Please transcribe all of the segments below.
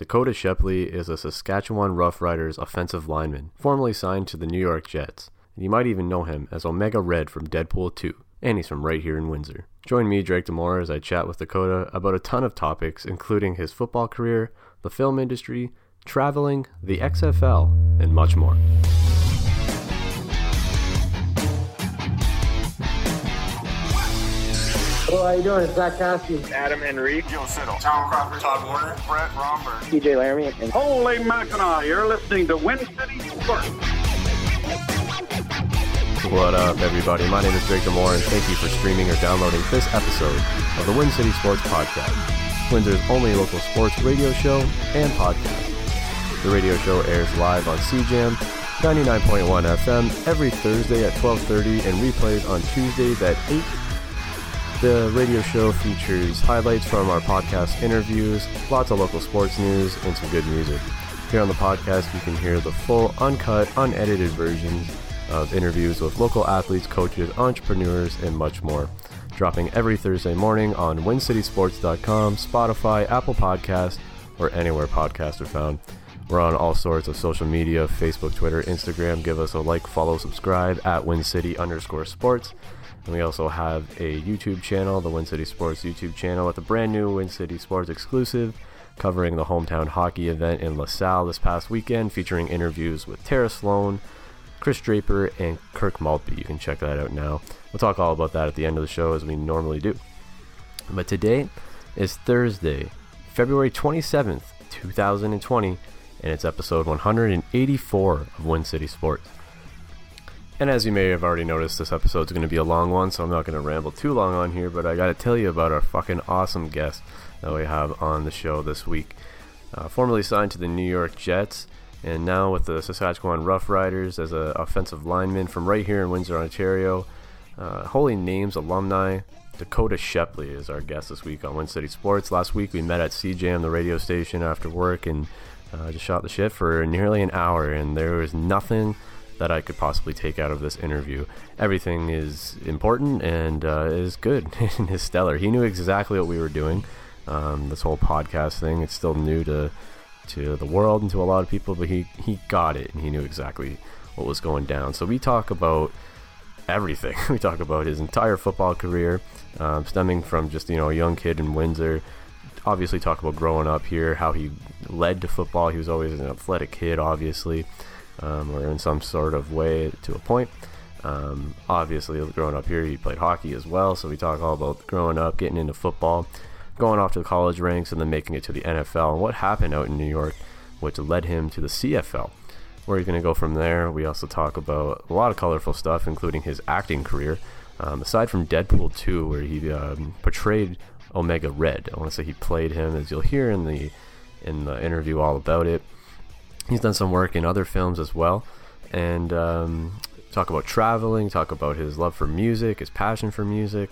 Dakoda Shepley is a Saskatchewan Roughriders offensive lineman, formerly signed to the New York Jets. And you might even know him as Omega Red from Deadpool 2, and he's from right here in Windsor. Join me, Drake Demore, as I chat with Dakoda about a ton of topics, including his football career, the film industry, traveling, the XFL, and much more. Hello, how you doing? It's Zach Cassidy, Adam Enrique, Joe Siddle, Tom Crawford, Todd Warner, Brett Romberg, TJ Laramie, and Holy Mackinac, you're listening to Win City Sports. What up, everybody? My name is Drake Demore, and thank you for streaming or downloading this episode of the Win City Sports Podcast, Windsor's only local sports radio show and podcast. The radio show airs live on CJAM 99.1 FM every Thursday at 12:30 and replays on Tuesdays at 8 the radio show features highlights from our podcast interviews, lots of local sports news, and some good music. Here on the podcast, you can hear the full, uncut, unedited versions of interviews with local athletes, coaches, entrepreneurs, and much more. Dropping every Thursday morning on WinCitySports.com, Spotify, Apple Podcasts, or anywhere podcasts are found. We're on all sorts of social media Facebook, Twitter, Instagram. Give us a like, follow, subscribe at WinCity underscore sports. And we also have a YouTube channel, the Win City Sports YouTube channel, with a brand new Win City Sports exclusive covering the hometown hockey event in LaSalle this past weekend, featuring interviews with Tara Slone, Chris Draper, and Kirk Maltby. You can check that out now. We'll talk all about that at the end of the show as we normally do. But today is Thursday, February 27th, 2020, and it's episode 184 of Win City Sports. And as you may have already noticed, this episode is going to be a long one, so I'm not going to ramble too long on here, but I got to tell you about our fucking awesome guest that we have on the show this week. Uh, formerly signed to the New York Jets, and now with the Saskatchewan Roughriders as an offensive lineman from right here in Windsor, Ontario. Uh, Holy Names alumni, Dakoda Shepley is our guest this week on Win City Sports. Last week we met at CJAM, the radio station, after work, and uh, just shot the shit for nearly an hour, and there was nothing that I could possibly take out of this interview. Everything is important and uh, is good and is stellar. He knew exactly what we were doing. Um, this whole podcast thing, it's still new to to the world and to a lot of people, but he, he got it and he knew exactly what was going down. So we talk about everything. we talk about his entire football career, um, stemming from just you know a young kid in Windsor. Obviously, talk about growing up here, how he led to football. He was always an athletic kid, obviously um, or in some sort of way to a point. Um, obviously, growing up here, he played hockey as well. So we talk all about growing up, getting into football, going off to the college ranks, and then making it to the NFL, and what happened out in New York, which led him to the CFL. Where he's going to go from there. We also talk about a lot of colorful stuff, including his acting career. Um, aside from Deadpool 2, where he um, portrayed Omega Red, I want to say he played him, as you'll hear in the in the interview all about it. He's done some work in other films as well, and um, talk about traveling, talk about his love for music, his passion for music,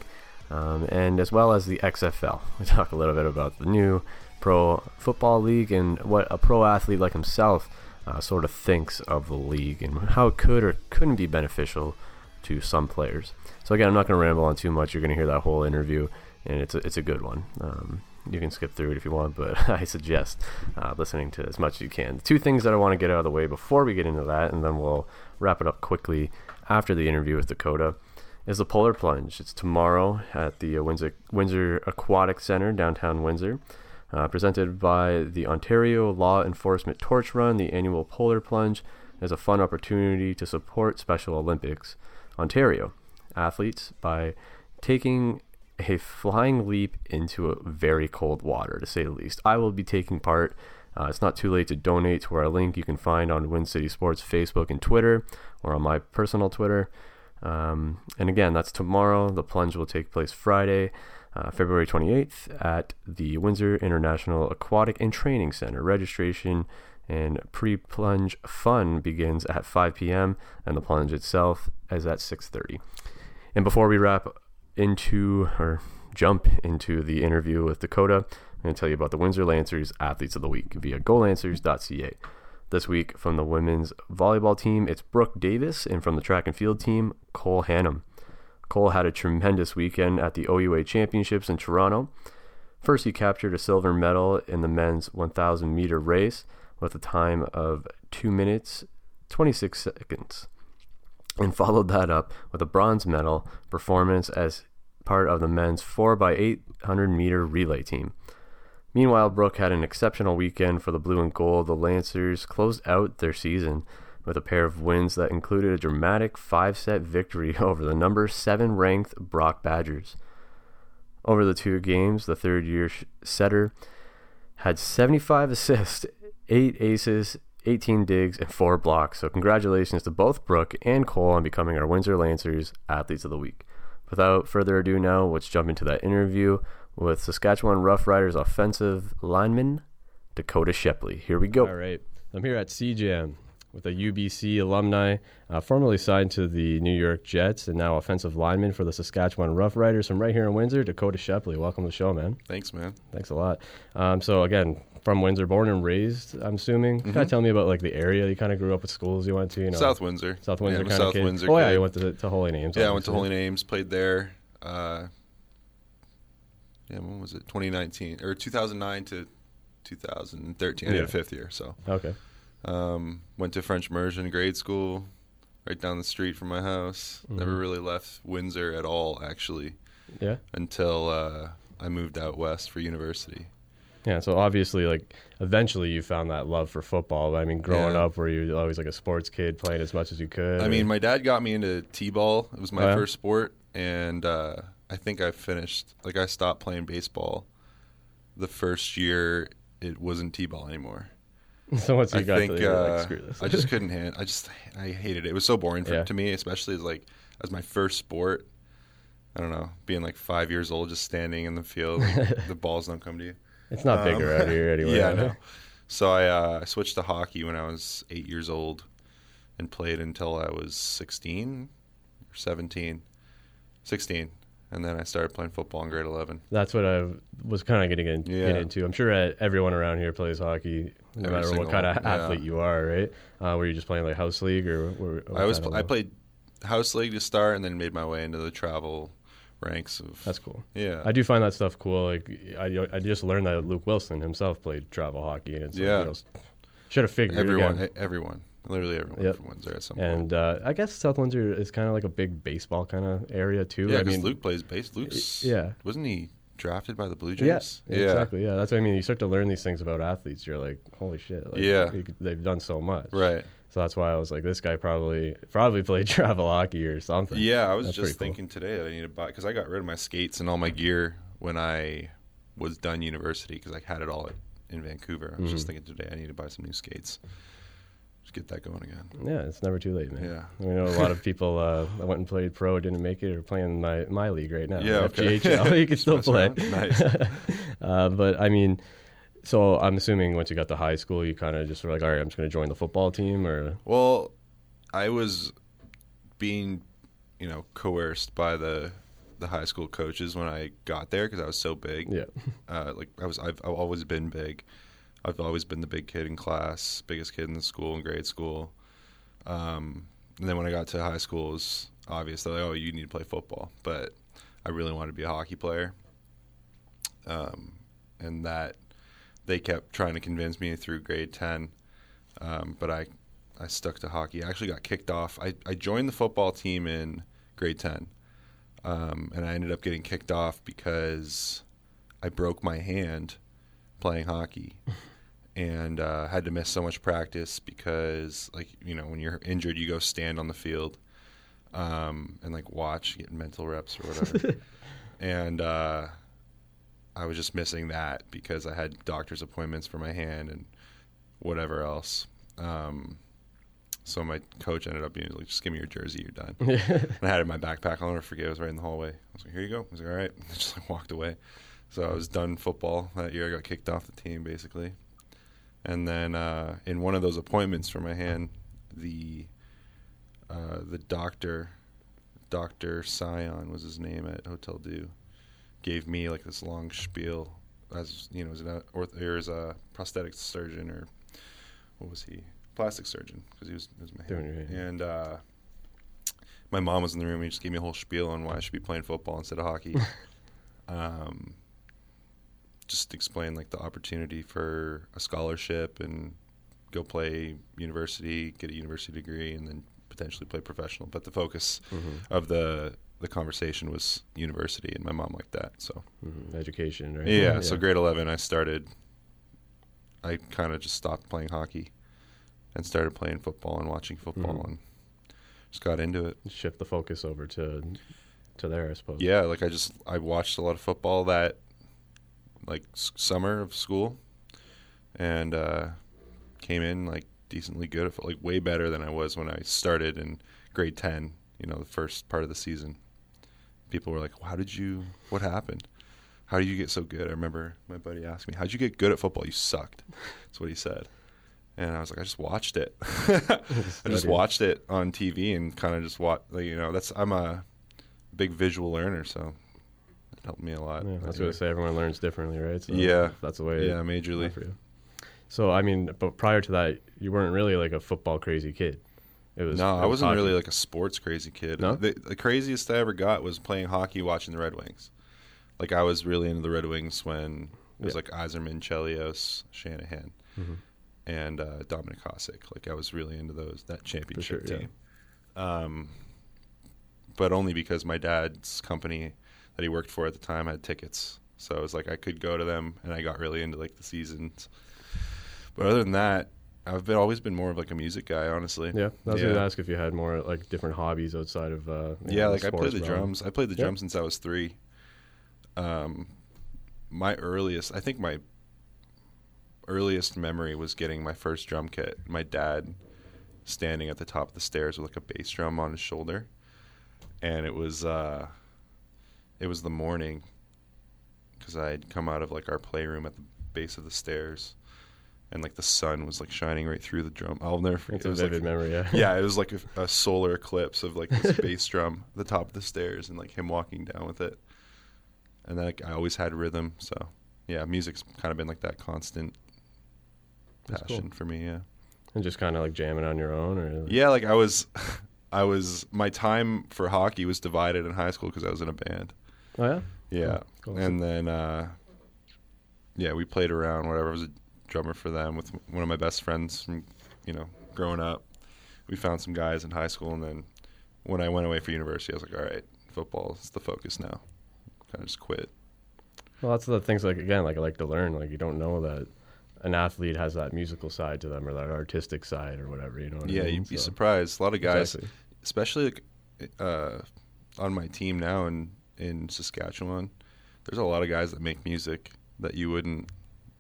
um, and as well as the XFL. We talk a little bit about the new pro football league and what a pro athlete like himself uh, sort of thinks of the league and how it could or couldn't be beneficial to some players. So again, I'm not going to ramble on too much. You're going to hear that whole interview, and it's a, it's a good one. Um, you can skip through it if you want, but I suggest uh, listening to as much as you can. Two things that I want to get out of the way before we get into that, and then we'll wrap it up quickly after the interview with Dakoda, is the Polar Plunge. It's tomorrow at the uh, Windsor, Windsor Aquatic Center, downtown Windsor. Uh, presented by the Ontario Law Enforcement Torch Run, the annual Polar Plunge is a fun opportunity to support Special Olympics Ontario athletes by taking a flying leap into a very cold water, to say the least. I will be taking part. Uh, it's not too late to donate to our link you can find on Win City Sports Facebook and Twitter, or on my personal Twitter. Um, and again, that's tomorrow. The plunge will take place Friday, uh, February 28th, at the Windsor International Aquatic and Training Center. Registration and pre-plunge fun begins at 5 p.m. and the plunge itself is at 6:30. And before we wrap into or jump into the interview with Dakoda. I'm going to tell you about the Windsor Lancers Athletes of the Week via golancers.ca. This week from the women's volleyball team, it's Brooke Davis, and from the track and field team, Cole Hannum. Cole had a tremendous weekend at the OUA Championships in Toronto. First, he captured a silver medal in the men's 1,000 meter race with a time of 2 minutes 26 seconds, and followed that up with a bronze medal performance as part of the men's 4x800 meter relay team. Meanwhile, Brooke had an exceptional weekend for the blue and gold. The Lancers closed out their season with a pair of wins that included a dramatic five set victory over the number 7 ranked Brock Badgers. Over the two games, the third year setter had 75 assists, 8 aces, 18 digs, and 4 blocks. So, congratulations to both Brooke and Cole on becoming our Windsor Lancers Athletes of the Week. Without further ado, now let's jump into that interview with Saskatchewan Roughriders offensive lineman Dakoda Shepley. Here we go. All right. I'm here at CJAM with a UBC alumni, uh, formerly signed to the New York Jets and now offensive lineman for the Saskatchewan Roughriders from right here in Windsor, Dakoda Shepley. Welcome to the show, man. Thanks, man. Thanks a lot. Um, so again, from Windsor, born and raised, I'm assuming. Mm-hmm. Kind of tell me about like the area you kind of grew up with, schools you went to. You know, South Windsor. South Windsor yeah, kind South of kid. Windsor. Oh yeah, kid. you went to, to Holy Names. Yeah, I went to. Holy Names, played there. Uh, yeah, when was it? 2019 or 2009 to 2013. I Yeah. did a fifth year, so Okay. um, went to French immersion grade school, right down the street from my house. Never Mm-hmm. really left Windsor at all, actually, Yeah. until uh, I moved out west for university. Yeah, so obviously, like, eventually you found that love for football. I mean, growing Yeah. up, were you always like a sports kid, playing as much as you could? I or- mean, my dad got me into t-ball. It was my Oh, yeah? first sport, and uh, I think I finished. Like, I stopped playing baseball the first year. It wasn't t-ball anymore. so once you I got think to, you're uh, like, screw this. I just couldn't hand. I just I hated it. It was so boring for, Yeah. to me, especially as like as my first sport. I don't know, being like five years old, just standing in the field, like, the balls don't come to you. It's not big um, around here anyway. yeah, no. So I uh, switched to hockey when I was eight years old, and played until I was sixteen or 17. 16. and then I started playing football in grade eleven. That's what I was kind of getting in, Yeah. get into. I'm sure everyone around here plays hockey, no Every matter what kind of one, yeah. athlete you are, right? Uh, were you just playing like house league or? or I was I played house league to start, and then made my way into the travel ranks of. That's cool. yeah. I do find that stuff cool. Like I, I just learned that Luke Wilson himself played travel hockey, and it's Yeah. should have figured everyone, again. everyone, literally everyone Yep. from Windsor at some point. And uh, I guess South Windsor is kind of like a big baseball kind of area too. yeah, I because mean, Luke plays base. Luke's yeah. wasn't he drafted by the Blue Jays. Yeah, Jays? exactly. Yeah, that's what I mean. You start to learn these things about athletes. You're like, holy shit. Like, Yeah. they've done so much. Right. So that's why I was like, this guy probably probably played travel hockey or something. Yeah, I was That's just pretty cool. thinking today that I need to buy because I got rid of my skates and all my gear when I was done university because I had it all in Vancouver. I was just Mm-hmm. thinking today I need to buy some new skates. Just get that going again. Yeah, it's never too late, man. Yeah. We know a lot of people uh, that went and played pro didn't make it or playing my my league right now. Yeah, okay. FGHL. you can still play. Nice. uh, but I mean, so I'm assuming once you got to high school, you kind of just were like, all right, I'm just going to join the football team, or Well, I was being, you know, coerced by the the high school coaches when I got there because I was so big. yeah, Uh, like I was, I've, I've always been big. I've always been the big kid in class, biggest kid in the school in grade school. Um, and then when I got to high school, it was obvious that like, oh, you need to play football. But I really wanted to be a hockey player. Um, and that they kept trying to convince me through grade ten. Um, but I, I stuck to hockey. I actually got kicked off. I, I joined the football team in grade ten. Um, and I ended up getting kicked off because I broke my hand playing hockey and uh, had to miss so much practice because, like, you know, when you're injured, you go stand on the field um, and, like, watch, get mental reps or whatever. and uh, I was just missing that because I had doctor's appointments for my hand and whatever else. Um, so my coach ended up being like, "Just give me your jersey, you're done." And I had it in my backpack. I'll never forget. It was right in the hallway. I was like, "Here you go." I was like, "All right." I just like walked away. So I was done football that year. I got kicked off the team basically. And then uh, in one of those appointments for my hand, the uh, the doctor, Doctor Sion was his name at Hotel Dieu, gave me like this long spiel as you know as an orth- or as a prosthetic surgeon or what was he plastic surgeon because he was, was my hand. and uh, my mom was in the room and he just gave me a whole spiel on why I should be playing football instead of hockey. um, just explain like the opportunity for a scholarship and go play university, get a university degree, and then potentially play professional. But the focus Mm-hmm. of the the conversation was university, and my mom liked that. So Mhm. Education, right? yeah, so grade eleven, I started. I kind of just stopped playing hockey, and started playing football and watching football, Mhm. and just got into it. Shift the focus over to to there, I suppose. Yeah, like I just I watched a lot of football that like s- summer of school, and uh, came in like decently good, like way better than I was when I started in grade ten. You know, the first part of the season. People were like, "How did you? What happened? How did you get so good?" I remember my buddy asked me, "How'd you get good at football? You sucked." That's what he said. And I was like, I just watched it. I just watched it on TV and kind of just watch. Like, you know, that's I'm a big visual learner, so it helped me a lot. Yeah, I was going to say everyone learns differently, right? So Yeah. that's the way. yeah, majorly. for you. So I mean, but prior to that, you weren't really like a football crazy kid. It was No, it I was wasn't hockey. really like a sports crazy kid. No? The, the craziest I ever got was playing hockey, watching the Red Wings. Like I was really into the Red Wings when it was Yeah. like Yzerman, Chelios, Shanahan, Mhm. and uh, Dominik Hasek. Like I was really into those that championship sure, yeah. team. Um, but only because my dad's company that he worked for at the time had tickets. So it was like I could go to them, and I got really into like the seasons. But other than that, I've been always been more of like a music guy, honestly. Yeah, I was Yeah. to ask if you had more like different hobbies outside of. Uh, Yeah, know, like I played the realm. drums. I played the Yeah. drums since I was three. Um, my earliest, I think my earliest memory was getting my first drum kit. My dad standing at the top of the stairs with like a bass drum on his shoulder, and it was uh, it was the morning because I had come out of like our playroom at the base of the stairs, and like the sun was like shining right through the drum. I'll never forget. It's it a was like memory. Yeah. yeah, it was like a, a solar eclipse of like this bass drum at the top of the stairs and like him walking down with it. And then like, I always had rhythm, so yeah, music's kind of been like that constant That's cool. passion for me. Yeah, and just kind of like jamming on your own, or yeah, like I was, I was my time for hockey was divided in high school because I was in a band. Oh yeah. Yeah, Cool. and then uh, yeah, we played around. Whatever, I was a drummer for them with one of my best friends from you know growing up. We found some guys in high school, and then when I went away for university, I was like, all right, football is the focus now. Kind of just quit. Well, that's the things like again, like I like to learn. Like you don't know that an athlete has that musical side to them or that artistic side or whatever. You know what yeah, I mean? you'd be So- surprised. A lot of guys, Exactly. especially like, uh, on my team now in in Saskatchewan, there's a lot of guys that make music that you wouldn't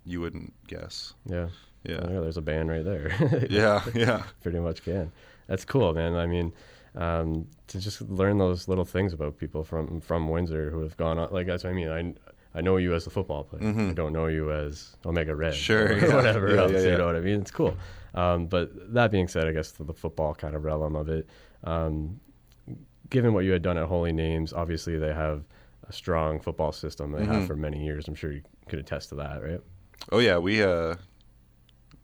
you wouldn't guess. Yeah. Yeah, yeah, there's a band right there. yeah, yeah. pretty much can. That's cool, man. I mean, um, to just learn those little things about people from from Windsor who have gone on. Like that's what I mean. I I know you as a football player. I don't know you as Omega Red. Mm-hmm. Sure, or yeah. whatever Yeah, else. yeah, You know what I mean? It's cool. Um, but that being said, I guess to the football kind of realm of it, um, given what you had done at Holy Names, obviously they have a strong football system. They Mm-hmm. have for many years. I'm sure you could attest to that, right? Oh yeah, we. Uh,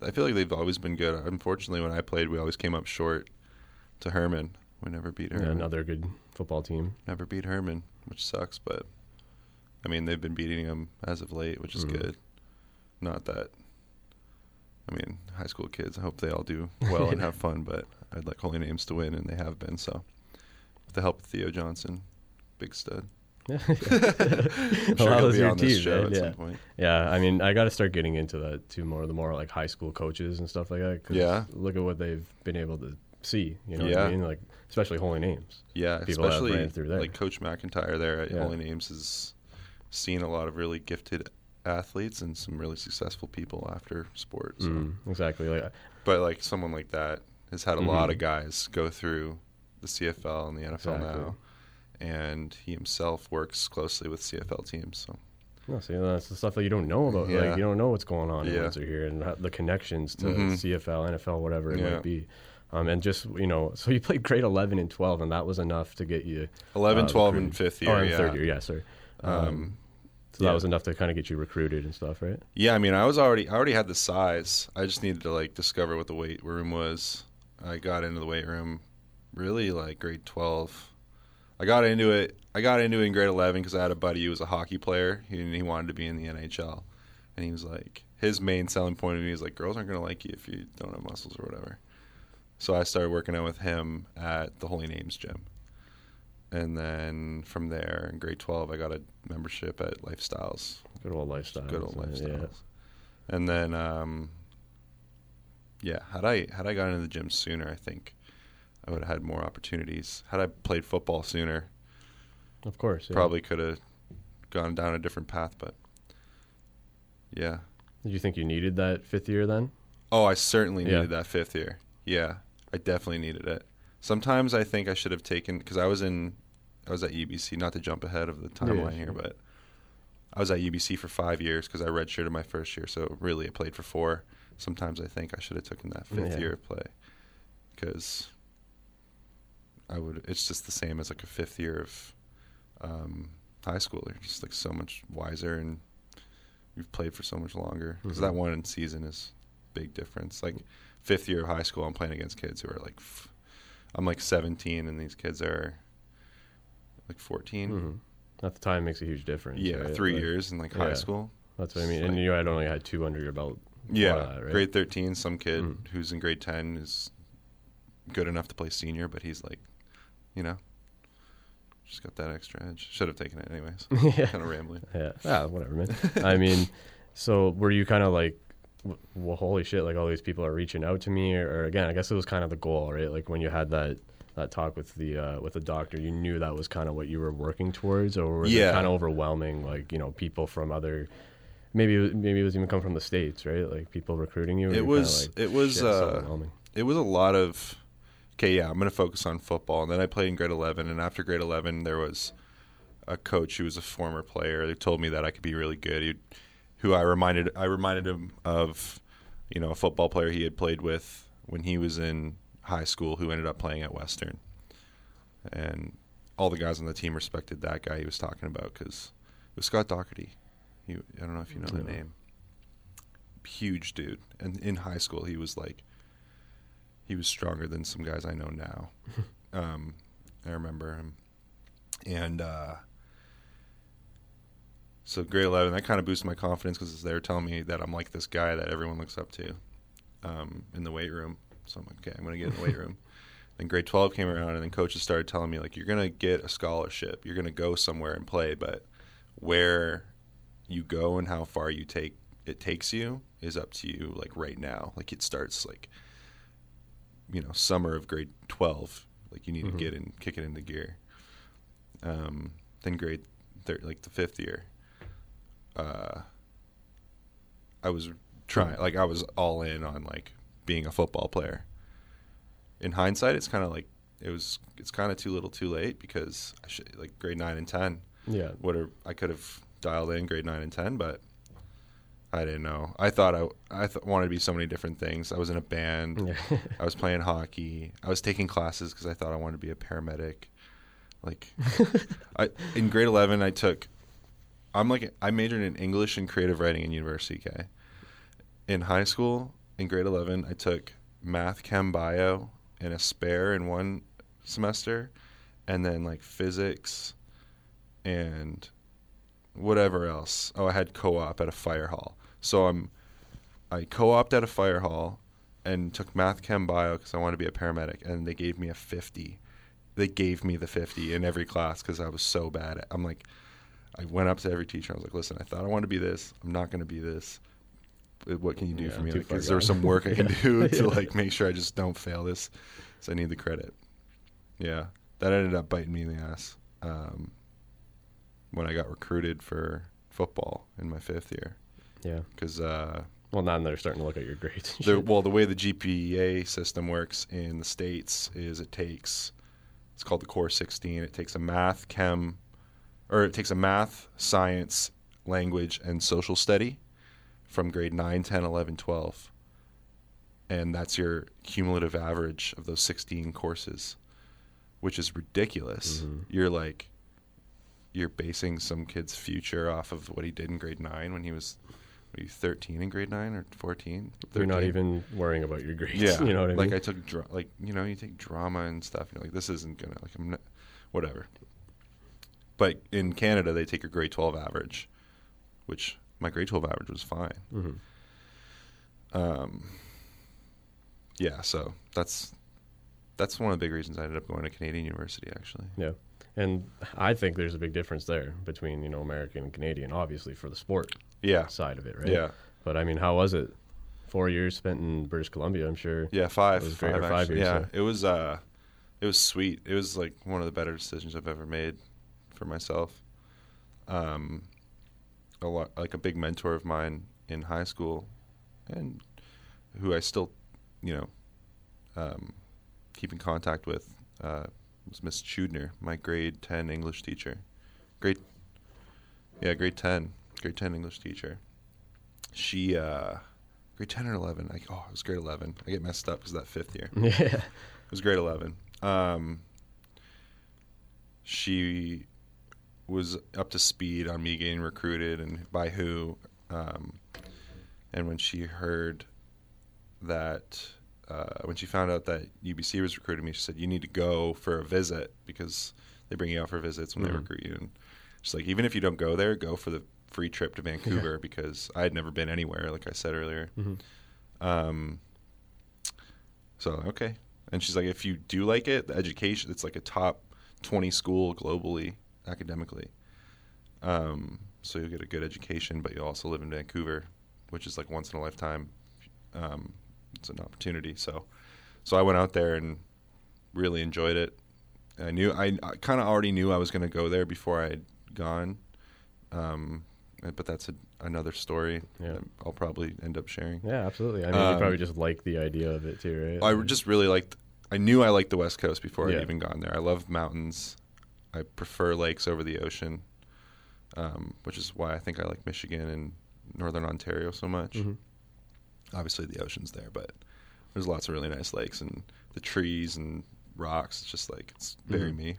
I feel like they've always been good. Unfortunately, when I played, we always came up short to Herman. We never beat Yeah, Herman. another good football team. Never beat Herman, which sucks. But I mean, they've been beating them as of late, which is Mhm. good. Not that. I mean, high school kids. I hope they all do well and have fun. But I'd like Holy Names to win, and they have been. So, with the help of Theo Johnson, big stud. I'm sure that he'll was be your on this team, show man, at yeah. some point. Yeah, I mean, I got to start getting into that too more. The more like high school coaches and stuff like that. 'cause Yeah. Look at what they've been able to see. You know what Yeah. I mean? Like especially holy names. Yeah, people that especially ran through there. like Coach McIntyre there at Yeah. Holy Names has seen a lot of really gifted athletes and some really successful people after sports. So. Mm, exactly. Like But like someone like that has had a lot Mhm. of guys go through the CFL and the NFL Exactly. now, and he himself works closely with CFL teams. So no, see, that's the stuff that you don't know about. Yeah. Like you don't know what's going on in Yeah. Windsor here and the connections to Mhm. CFL, NFL, whatever it Yeah. might be. Um, and just you know, so you played grade eleven and twelve, and that was enough to get you 11, uh, 12, and fifth year. Oh, and yeah. third year, yeah, sorry. Um, Um, so that was enough to kind of get you recruited and stuff, right? Yeah, I mean, I was already I already had the size. I just needed to like discover what the weight room was. I got into the weight room really like grade 12. I got into it. I got into it in grade 11 because I had a buddy who was a hockey player and he wanted to be in the NHL. and he was like, his main selling point of me is like, girls aren't gonna like you if you don't have muscles or whatever. So I started working out with him at the Holy Names gym, and then from there in grade twelve, I got a membership at Lifestyles. Good old Lifestyles. Good old Yeah. Lifestyles. And then, um, yeah, had I had I gotten into the gym sooner, I think I would have had more opportunities. Had I played football sooner, Of course. yeah. probably could have gone down a different path. But yeah, Did you think you needed that fifth year then? oh, I certainly Yeah. needed that fifth year. Yeah, I definitely needed it. Sometimes I think I should have taken because I was in, I was at UBC. Not to jump ahead of the timeline here, sure. but I was at UBC for five years because I redshirted my first year. So really, I played for four. Sometimes I think I should have taken that fifth Yeah. year of play because I would. It's just the same as like a fifth year of um, high school. You're just like so much wiser and you've played for so much longer because Mhm. that one season is big difference. Like fifth year of high school, I'm playing against kids who are like, f- I'm like 17, and these kids are like 14. Mhm. At the time, makes a huge difference. Yeah, right? three Like, years in like high school. That's what I mean. It's And you had only had two under your belt. Yeah, that, right? grade 13, some kid Mhm. who's in grade 10 is good enough to play senior, but he's like, you know, just got that extra edge. Should have taken it anyways. yeah. kind of rambling. Yeah. Ah, whatever, man. I mean, so were you kind of like, well, holy shit! Like all these people are reaching out to me, or, or again, I guess it was kind of the goal, right? Like when you had that that talk with the uh, with the doctor, you knew that was kind of what you were working towards, or was Yeah. it kind of overwhelming? Like you know, people from other. Maybe maybe it was even come from the states, right? Like people recruiting you. It was like, it was "Shit, it's uh, overwhelming." it was a lot of okay yeah i'm going to focus on football. And then i played in grade 11 and after grade 11 there was a coach who was a former player. Who told me that i could be really good. He, who i reminded i reminded him of you know a football player he had played with when he was in high school who ended up playing at western. And all the guys on the team respected that guy he was talking about because it was scott doherty. He, i don't know if you know the name. Huge dude. And in high school he was like he was stronger than some guys I know now. um, I remember him, and uh, so grade eleven that kind of boosted my confidence because they were telling me that I'm like this guy that everyone looks up to um, in the weight room. So I'm like, okay, I'm gonna get in the weight room. Then grade twelve came around, and then coaches started telling me like, you're gonna get a scholarship, you're gonna go somewhere and play, but where you go and how far you take it takes you is up to you like right now like it starts like you know summer of grade 12 like you need Mhm. to get in kick it into gear um then grade thir- like the fifth year uh i was trying like i was all in on like being a football player in hindsight it's kind of like it was it's kind of too little too late because i should like grade 9 and 10 Yeah. have I could have dialed in grade nine and ten, but I didn't know. I thought I I th- wanted to be so many different things. I was in a band. Yeah. I was playing hockey. I was taking classes because I thought I wanted to be a paramedic. Like, I in grade eleven, I took. I'm like I majored in English and creative writing in University K. In high school, in grade eleven, I took math, chem, bio, and a spare in one semester, and then like physics, and whatever else. Oh, I had co-op at a fire hall. So I'm I co-opted at a fire hall and took math, chem, bio because I wanted to be a paramedic, and they gave me a fifty. They gave me the fifty in every class because I was so bad. At, I'm like, I went up to every teacher. I was like, listen, I thought I wanted to be this. I'm not going to be this. Uh, What can you do Yeah, for me? Like, is there some work I can do to Yeah. like make sure I just don't fail this? So I need the credit. Yeah, that ended up biting me in the ass um, when I got recruited for football in my fifth year Yeah. because uh, Well, now they're starting to look at your grades. and the, shit. well, the way the GPA system works in the states is it takes it's called the Core 16. It takes a math, chem, or it takes a math, science, language, and social study from grade 9, 10, 11, 12. And that's your cumulative average of those 16 courses, which is ridiculous. Mhm. You're like, you're basing some kid's future off of what he did in grade 9 when he was are you, 13 in grade 9 or 14? You're not even worrying about your grades. Yeah, You know what I like mean? Like i took dra- like you know you take drama and stuff. You're like this isn't gonna like I'm not whatever. But in Canada they take your grade twelve average, which my grade twelve average was fine. Mhm. Um, yeah, so that's that's one of the big reasons I ended up going to Canadian University. Actually, Yeah. And I think there's a big difference there between, you know, American and Canadian, obviously for the sport yeah, side of it, right? yeah, But I mean, how was it? Four years spent in British Columbia, I'm sure. yeah. Five, It was great, five, five actually. years, Yeah, yeah. it was. Uh, it was sweet. It was like one of the better decisions I've ever made for myself. Um, a lot like a big mentor of mine in high school, and who I still, you know, um, keep in contact with uh, was Miss Chudner, my grade ten English teacher. Grade, yeah, grade ten, grade ten English teacher. She, uh, grade ten or eleven. I, oh, it was grade eleven. I get messed up because that fifth year. Yeah. It was grade 11. Um, she was up to speed on me getting recruited and by who. Um, and when she heard that, uh, when she found out that UBC was recruiting me, she said, You need to go for a visit because they bring you out for visits when Mhm. they recruit you. And she's like, Even if you don't go there, go for the free trip to Vancouver because I had never been anywhere, like I said earlier. Mhm. Um, so okay, and she's like, if you do like it, the education, it's like a top twenty school globally academically. Um, so you'll get a good education, but you'll also live in Vancouver, which is like once in a lifetime. Um, it's an opportunity. So, so I went out there and really enjoyed it. I knew I, I kind of already knew I was going to go there before I had gone. Um, but that's a, another story Yeah. that I'll probably end up sharing. Yeah, absolutely. I mean, Um, you probably just like the idea of it too, right? I just really liked. I knew I liked the West Coast before Yeah. I'd even gone there. I love mountains. I prefer lakes over the ocean, um, which is why I think I like Michigan and Northern Ontario so much. Mhm. Obviously, the ocean's there, but there's lots of really nice lakes and the trees and rocks. It's just like it's very Mhm. me.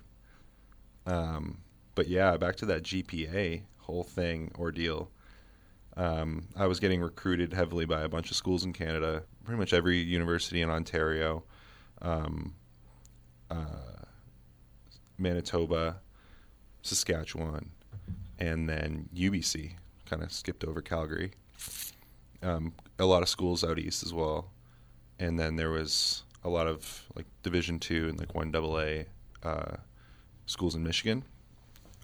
Um, but yeah, back to that GPA whole thing ordeal. Um, I was getting recruited heavily by a bunch of schools in Canada, pretty much every university in Ontario, um, uh, Manitoba, Saskatchewan, and then UBC. Kind of skipped over Calgary. Um, a lot of schools out east as well, and then there was a lot of like Division two and like one AA uh, schools in Michigan.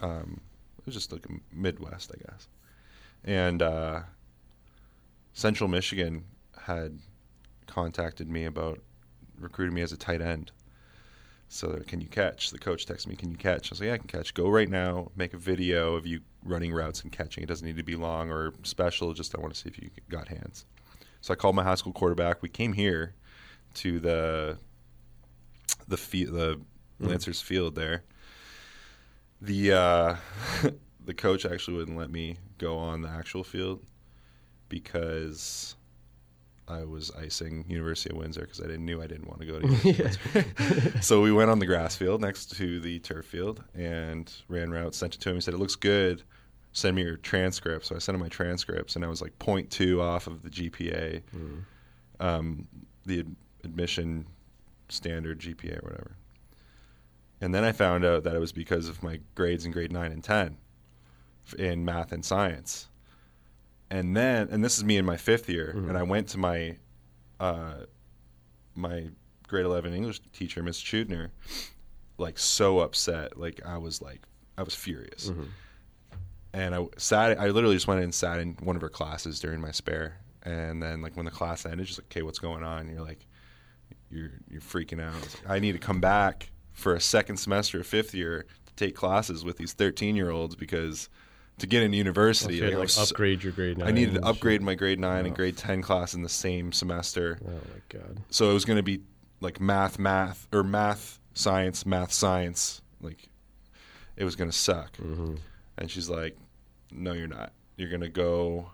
Um, it was just like Midwest, I guess. And uh, Central Michigan had contacted me about recruiting me as a tight end. So can you catch? The coach texted me, can you catch? I was like, yeah, I can catch. Go right now, make a video of you running routes and catching. It doesn't need to be long or special. Just I want to see if you got hands. So I called my high school quarterback. We came here to the the fe- the Lancers field there. The uh, the coach actually wouldn't let me go on the actual field because I was icing University of Windsor because I didn't knew I didn't want to go to University of Windsor. so we went on the grass field next to the turf field and ran routes. Sent it to him. He said it looks good. Send me your transcripts. So I sent him my transcripts, and I was like 0.2 off of the GPA, um, the ad- admission standard GPA or whatever. And then I found out that it was because of my grades in grade nine and ten in math and science. And then, and this is me in my fifth year, and I went to my uh, my grade eleven English teacher, Miss Chudner, like so upset. Like I was like I was furious. And I sat. I literally just went and sat in one of her classes during my spare. And then, like when the class ended, she's like, "Okay, what's going on?" And you're like, "You're you're freaking out." I, like, I need to come back for a second semester of fifth year to take classes with these 13 year olds because to get into university, So you had to, I like so- upgrade your grade nine. I needed to upgrade my grade nine Oh. and grade 10 class in the same semester. Oh my god. So it was going to be like math, math, or math, science, math, science. Like it was going to suck. Mm-hmm. And she's like, "No, you're not. You're going to go.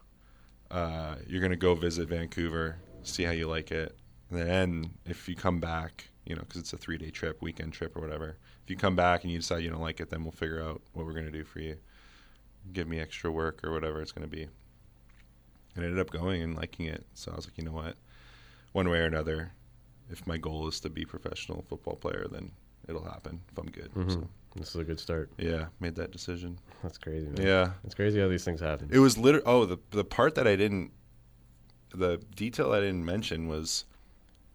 Uh, you're going to go visit Vancouver, see how you like it. And then if you come back, you know, because it's a three day trip, weekend trip, or whatever. If you come back and you decide you don't like it, then we'll figure out what we're going to do for you. Give me extra work or whatever it's going to be." And I ended up going and liking it. So I was like, you know what? One way or another, if my goal is to be a professional football player, then it'll happen if I'm good. Mhm. So This is a good start. Yeah, made that decision. That's crazy, man. Yeah, It's crazy how these things happen. it was literally. Oh, the the part that I didn't, the detail I didn't mention was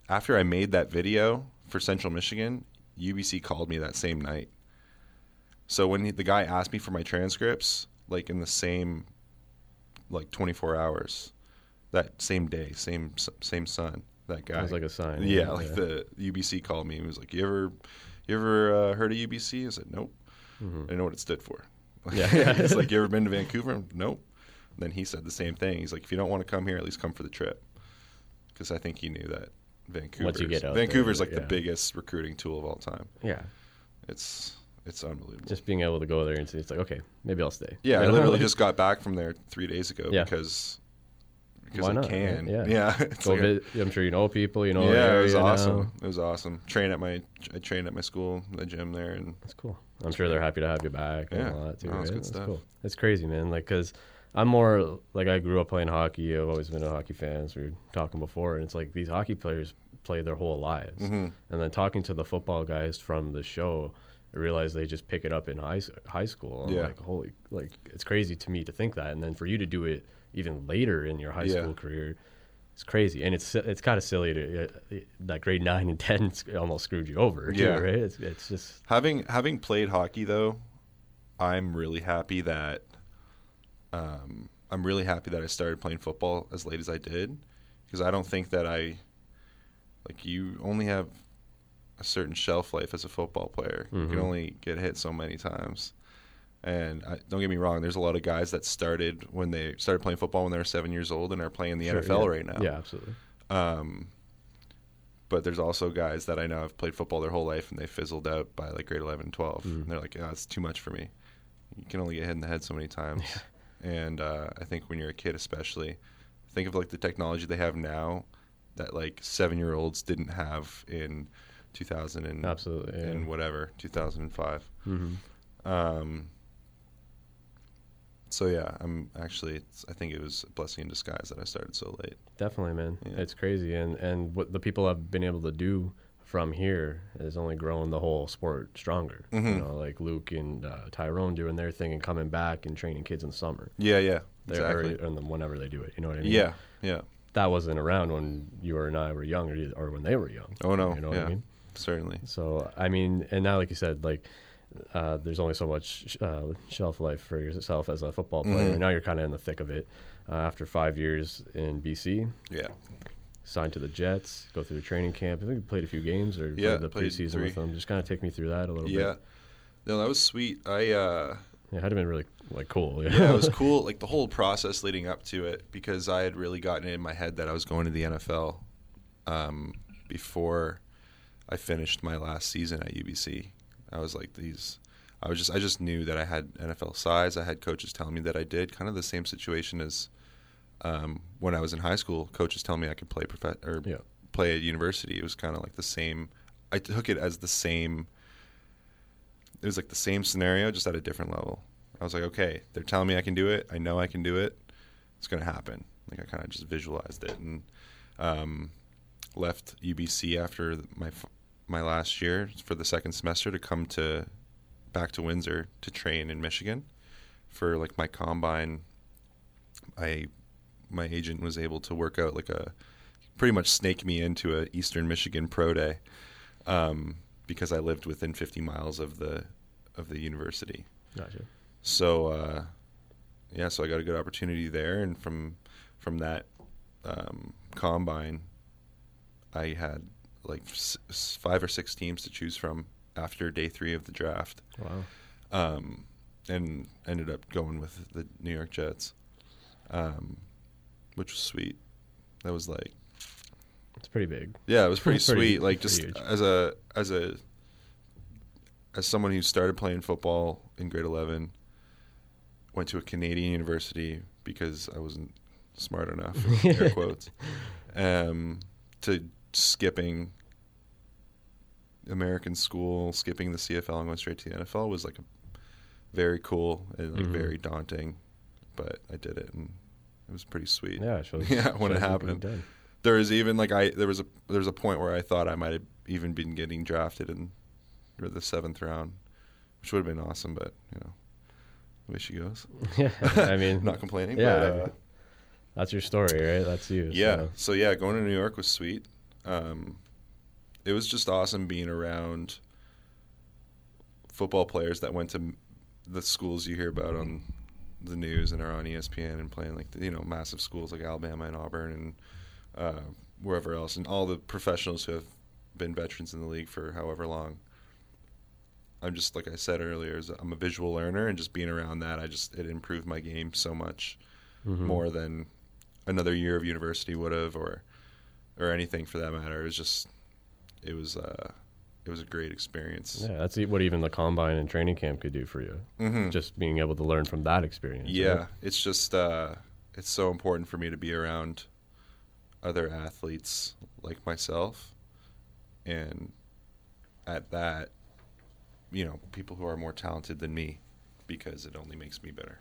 after I made that video for Central Michigan, UBC called me that same night. So when he, the guy asked me for my transcripts, like in the same, like 24 hours, that same day, same same sun, that guy It was like a sign. Yeah, like the UBC called me and was like, "You ever, you ever uh, heard of UBC?" I said, "Nope." I didn't know what it stood for. Mm-hmm. Yeah. He's like, "You ever been to Vancouver?" Nope. Then he said the same thing. He's like, "If you don't want to come here, at least come for the trip," because I think he knew that Vancouver. get out there, Vancouver's like yeah. the biggest recruiting tool of all time. yeah. It's it's unbelievable. Just being able to go there and see, it's like, okay, maybe I'll stay. yeah, You I literally just got back from there three days ago Yeah. because because Why I not, can. Yeah. yeah. It's like a- vid- I'm sure you know people, you know. yeah, it was area now. awesome. It was awesome. Train at my I trained at my school, the gym there, and That's cool. I'm sure they're happy to have you back and Yeah. all that too. No, right? good That's stuff. cool. It's crazy, man. Like, cause I'm more like I grew up playing hockey. I've always been a hockey fan. As we were talking before, and it's like these hockey players play their whole lives, Mm-hmm. and then talking to the football guys from the show, I realized they just pick it up in high high school. I'm Yeah. like, holy, like it's crazy to me to think that, and then for you to do it even later in your high Yeah. school career. It's crazy, and it's it's kind of silly to uh, that grade nine and ten almost screwed you over. Too, Yeah. right? It's, it's just Having having played hockey though, I'm really happy that um, I'm really happy that I started playing football as late as I did because I don't think that I like you only have a certain shelf life as a football player. You can Mhm. only get hit so many times. And I, don't get me wrong, there's a lot of guys that started when they started playing football when they were seven years old and are playing in the Sure, NFL yeah. right now. Yeah, absolutely. Um, but there's also guys that I know have played football their whole life and they fizzled out by like grade 11, 12. Mm. And they're like, oh, it's too much for me. You can only get hit in the head so many times. And uh, I think when you're a kid, especially, think of like the technology they have now that like seven year olds didn't have in 2000 and, Absolutely, yeah. and whatever, 2005. hmm Um, so yeah, I'm actually, it's, I think it was a blessing in disguise that I started so late. Definitely, man. Yeah. It's crazy, and and what the people have been able to do from here has only grown the whole sport stronger. You Mhm. know, like Luke and uh, Tyrone doing their thing and coming back and training kids in the summer. Yeah, yeah, They're exactly. or, and whenever they do it, you know what I mean? Yeah, yeah. that wasn't around when you and I were young, or, or when they were young. Oh no, you know yeah, what I mean? certainly. So I mean, and now, like you said, like uh, there's only so much sh- uh, shelf life for yourself as a football player. Mhm. Now you're kind of in the thick of it. Uh, after five years in BC, Yeah, signed to the Jets, go through the training camp. I think you played a few games or Yeah, the preseason three. with them. Just kind of take me through that a little yeah. bit. Yeah. No, that was sweet. I uh, Yeah, it had been really like cool. yeah, it was cool. Like the whole process leading up to it, because I had really gotten it in my head that I was going to the NFL um, before I finished my last season at UBC. I was like these. I was just I just knew that I had NFL size. I had coaches telling me that I did. Kind of the same situation as um, when I was in high school. Coaches telling me I could play prof- or Yeah. play at university. It was kind of like the same. I took it as the same. It was like the same scenario, just at a different level. I was like, okay, they're telling me I can do it. I know I can do it. It's gonna happen. Like I kind of just visualized it and um, left UBC after my my last year for the second semester to come to back to Windsor to train in Michigan for like my combine. I my agent was able to work out like a pretty much snake me into a Eastern Michigan pro day um, because I lived within 50 miles of the of the university. Gotcha. So uh, yeah, so I got a good opportunity there, and from from that um, combine, I had like s- five or six teams to choose from after day three of the draft, Wow. um, and ended up going with the New York Jets, um, which was sweet. That was like It's pretty big. yeah, it was pretty, pretty- sweet. Like pretty just huge. as a as a as someone who started playing football in grade eleven, went to a Canadian university because I wasn't smart enough, air quotes, um, to skipping American school, skipping the CFL and going straight to the NFL was like a, very cool and like Mhm. very daunting, but I did it and it was pretty sweet. Yeah, it shows, Yeah, when it happened. There is even like I there was a there was a point where I thought I might have even been getting drafted in the seventh round which would have been awesome. But you know, the way she goes. yeah, I mean, not complaining. yeah, but, uh, that's your story, right? That's you. yeah. so. So yeah, going to New York was sweet. Um, it was just awesome being around football players that went to the schools you hear about on the news and are on ESPN and playing like you know massive schools like Alabama and Auburn and uh, wherever else, and all the professionals who have been veterans in the league for however long. I'm just like I said earlier, is I'm a visual learner, and just being around that, I just it improved my game so much Mm-hmm. more than another year of university would have, or or anything for that matter. It was just it was uh, it was a great experience. Yeah, that's what even the combine and training camp could do for you. Mhm. Just being able to learn from that experience. right? Yeah, it's just uh, it's so important for me to be around other athletes like myself, and at that, you know, people who are more talented than me, because it only makes me better.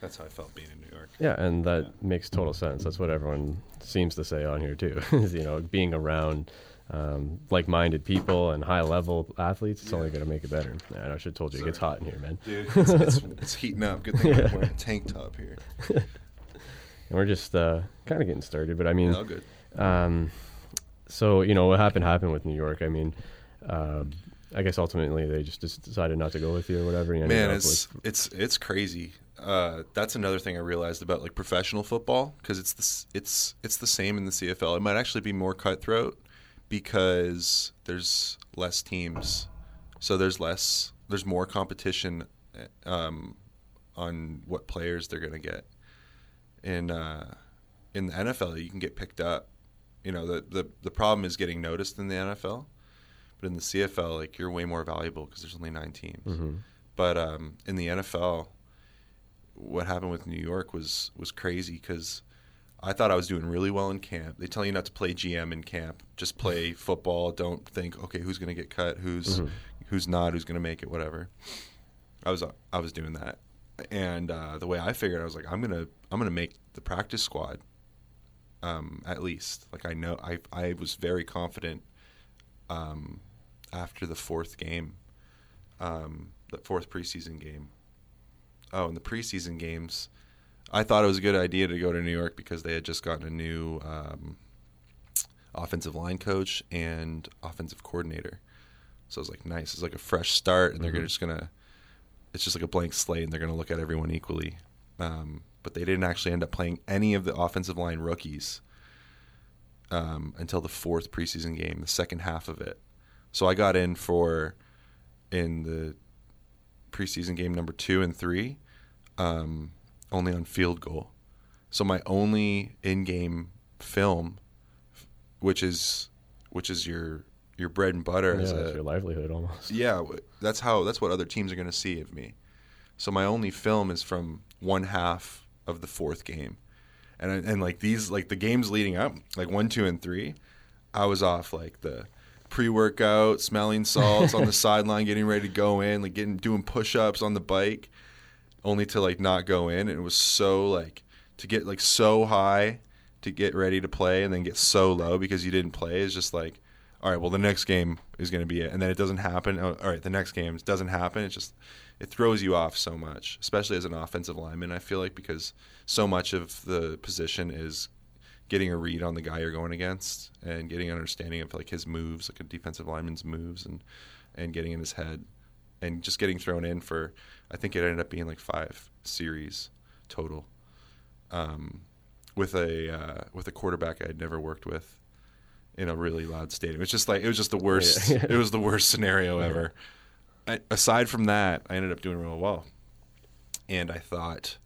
That's how I felt being in New York. Yeah, and that makes total sense. That's what everyone seems to say on here too. is you know, being around um, like-minded people and high-level athletes, it's only going to make it better. Yeah, I should have told you it gets hot in here, man. Dude, it's, it's, it's heating up. Good thing I'm wearing a tank top here. And we're just uh, kind of getting started, but I mean, All good. Um, so you know what happened happened with New York. I mean, uh, I guess ultimately they just, just decided not to go with you or whatever. You Man, it's with- it's it's crazy. Uh, that's another thing I realized about like professional football because it's the it's it's the same in the CFL. It might actually be more cutthroat because there's less teams, so there's less there's more competition um, on what players they're gonna get. In uh, in the NFL, you can get picked up. You know the, the the problem is getting noticed in the NFL, but in the CFL, like you're way more valuable because there's only nine teams. Mm-hmm. But um, in the NFL, what happened with New York was was crazy because I thought I was doing really well in camp. They tell you not to play GM in camp; just play football. Don't think, okay, who's going to get cut, who's who's not, who's going to make it, whatever. I was I was doing that, and uh, the way I figured, I was like, I'm gonna I'm gonna make the practice squad. Um, at least, like I know, I I was very confident. Um, after the fourth game, um, the fourth preseason game. Oh, in the preseason games, I thought it was a good idea to go to New York because they had just gotten a new um, offensive line coach and offensive coordinator. So I was like, nice. It's like a fresh start, and they're gonna just gonna. It's just like a blank slate, and they're gonna look at everyone equally. Um, but they didn't actually end up playing any of the offensive line rookies um, until the fourth preseason game, the second half of it. So I got in for in the preseason game number two and three, um, only on field goal. So my only in-game film, which is which is your your bread and butter yeah, as a your livelihood almost. yeah, that's how that's what other teams are going to see of me. So my only film is from one half of the fourth game, and I- and like these like the games leading up, like one, two, and three, I was off like the pre-workout, smelling salts on the sideline, getting ready to go in, like getting doing push-ups on the bike, only to like not go in. And it was so like to get like so high to get ready to play, and then get so low because you didn't play is just like all right, well, the next game is going to be it. And then it doesn't happen. Oh, all right, the next game doesn't happen. It just, it throws you off so much, especially as an offensive lineman. I feel like because so much of the position is getting a read on the guy you're going against and getting an understanding of like his moves, like a defensive lineman's moves and, and getting in his head and just getting thrown in for, I think it ended up being like five series total. Um, with a uh, with a quarterback I had never worked with, in a really loud stadium. It's just like it was just the worst. Yeah. it was the worst scenario ever. I, aside from that, I ended up doing real well, and I thought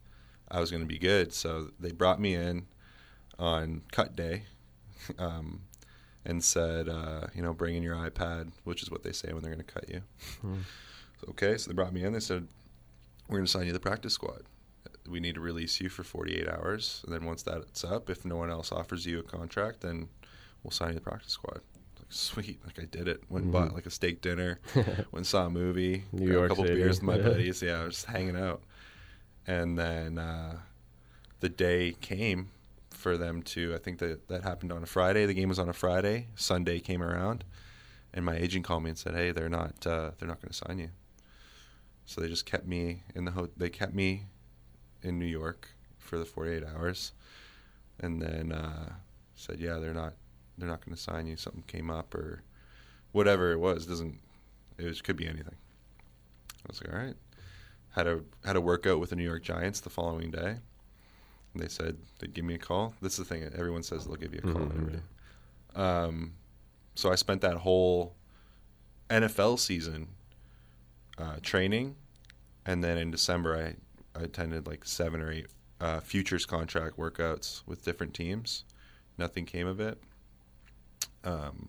I was going to be good. So they brought me in on cut day, um, and said, uh, you know, bring in your iPad, which is what they say when they're going to cut you. So, okay, so they brought me in. They said, we're going to sign you to the practice squad. We need to release you for 48 hours, and then once that's up, if no one else offers you a contract, then we'll sign you to the practice squad. Like sweet, like I did it. Went and bought like a steak dinner, went and saw a movie, New York a couple City. beers with my Yeah. buddies. Yeah, I was just hanging out, and then uh, the day came for them to. I think that that happened on a Friday. The game was on a Friday. Sunday came around, and my agent called me and said, "Hey, they're not uh, they're not going to sign you so they just kept me in the ho- they kept me in New York for the 48 hours, and then uh, said, yeah, they're not they're not going to sign you. Something came up or whatever it was. Doesn't it was, could be anything. I was like, all right. Had a had a workout with the New York Giants the following day. And they said they'd give me a call. This is the thing. Everyone says they'll give you a call. Mhm, every day. Um, so I spent that whole NFL season uh, training, and then in December I, I attended like seven or eight uh, futures contract workouts with different teams. Nothing came of it. Um,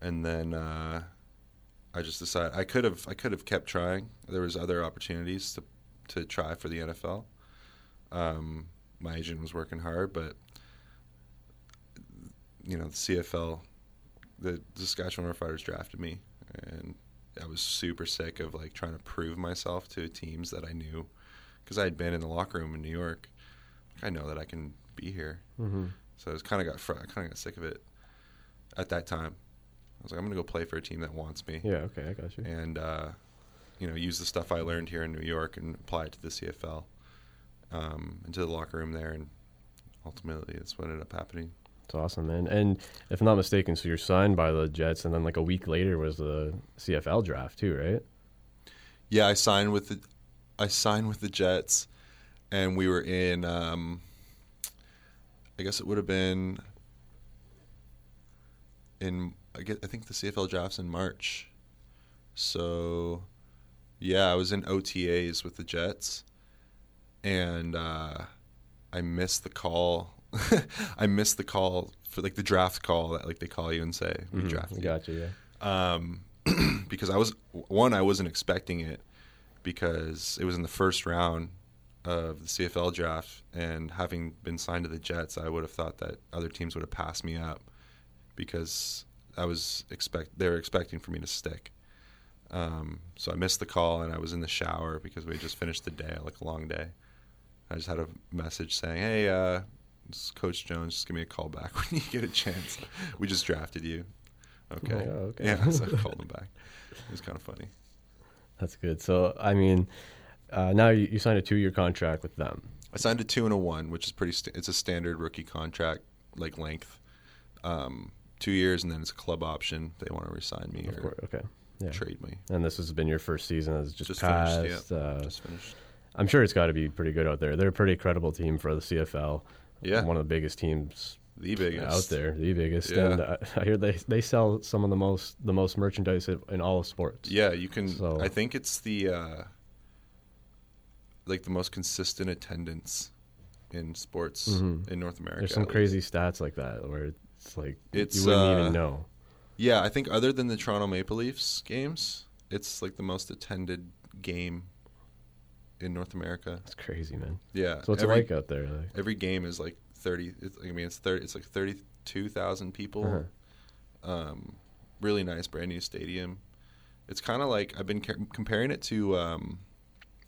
and then uh, I just decided I could have I could have kept trying. There was other opportunities to to try for the NFL. Um, my agent was working hard, but you know the CFL, the Saskatchewan Roughriders drafted me, and I was super sick of like trying to prove myself to teams that I knew because I had been in the locker room in New York. I know that I can be here, Mm-hmm. so I was kind of got fr- I kind of got sick of it at that time. I was like, I'm gonna go play for a team that wants me Yeah. Okay. I got you. and uh, you know use the stuff I learned here in New York and apply it to the CFL, um, into the locker room there, and ultimately that's what ended up happening. It's awesome, man. And if I'm not mistaken, so you're signed by the Jets, and then like a week later was the CFL draft too, right? Yeah, I signed with the I signed with the Jets, and we were in. Um, I guess it would have been in. I get. I think the CFL drafts in March, so yeah, I was in OTAs with the Jets, and uh, I missed the call. I missed the call for like the draft call that like they call you and say we Mhm. drafted you Got you. Yeah. um, because I was one, I wasn't expecting it because it was in the first round of the CFL draft, and having been signed to the Jets, I would have thought that other teams would have passed me up because I was expect they were expecting for me to stick. Um, so I missed the call, and I was in the shower because we had just finished the day, like a long day. I just had a message saying, "Hey, uh, Coach Jones, just give me a call back when you get a chance. we just drafted you." Okay. Oh, okay. Yeah, so I called him back. It was kind of funny. That's good. So I mean, uh, now you, you signed a two-year contract with them. I signed a two and a one, which is pretty. St- it's a standard rookie contract like length. Um, two years, and then it's a club option. They want to resign me or. Okay. Yeah. trade me. And this has been your first season as just, Just passed. finished, yeah. uh, Just finished. I'm sure it's got to be pretty good out there. They're a pretty credible team for the CFL. Yeah. One of the biggest teams The biggest out there, the biggest. Yeah. And uh, I hear they they sell some of the most the most merchandise in all of sports. Yeah, you can. So- I think it's the uh, like the most consistent attendance in sports Mhm. in North America. There's some crazy stats like that where it's like It's, you wouldn't uh, even know. Yeah, I think other than the Toronto Maple Leafs games, it's like the most attended game in North America. It's crazy, man. Yeah. So what's every, it like out there? Like, Every game is like thirty. It's, I mean, it's thirty. It's like thirty-two thousand people. Uh-huh. Um, really nice, brand new stadium. It's kind of like I've been ca- comparing it to um,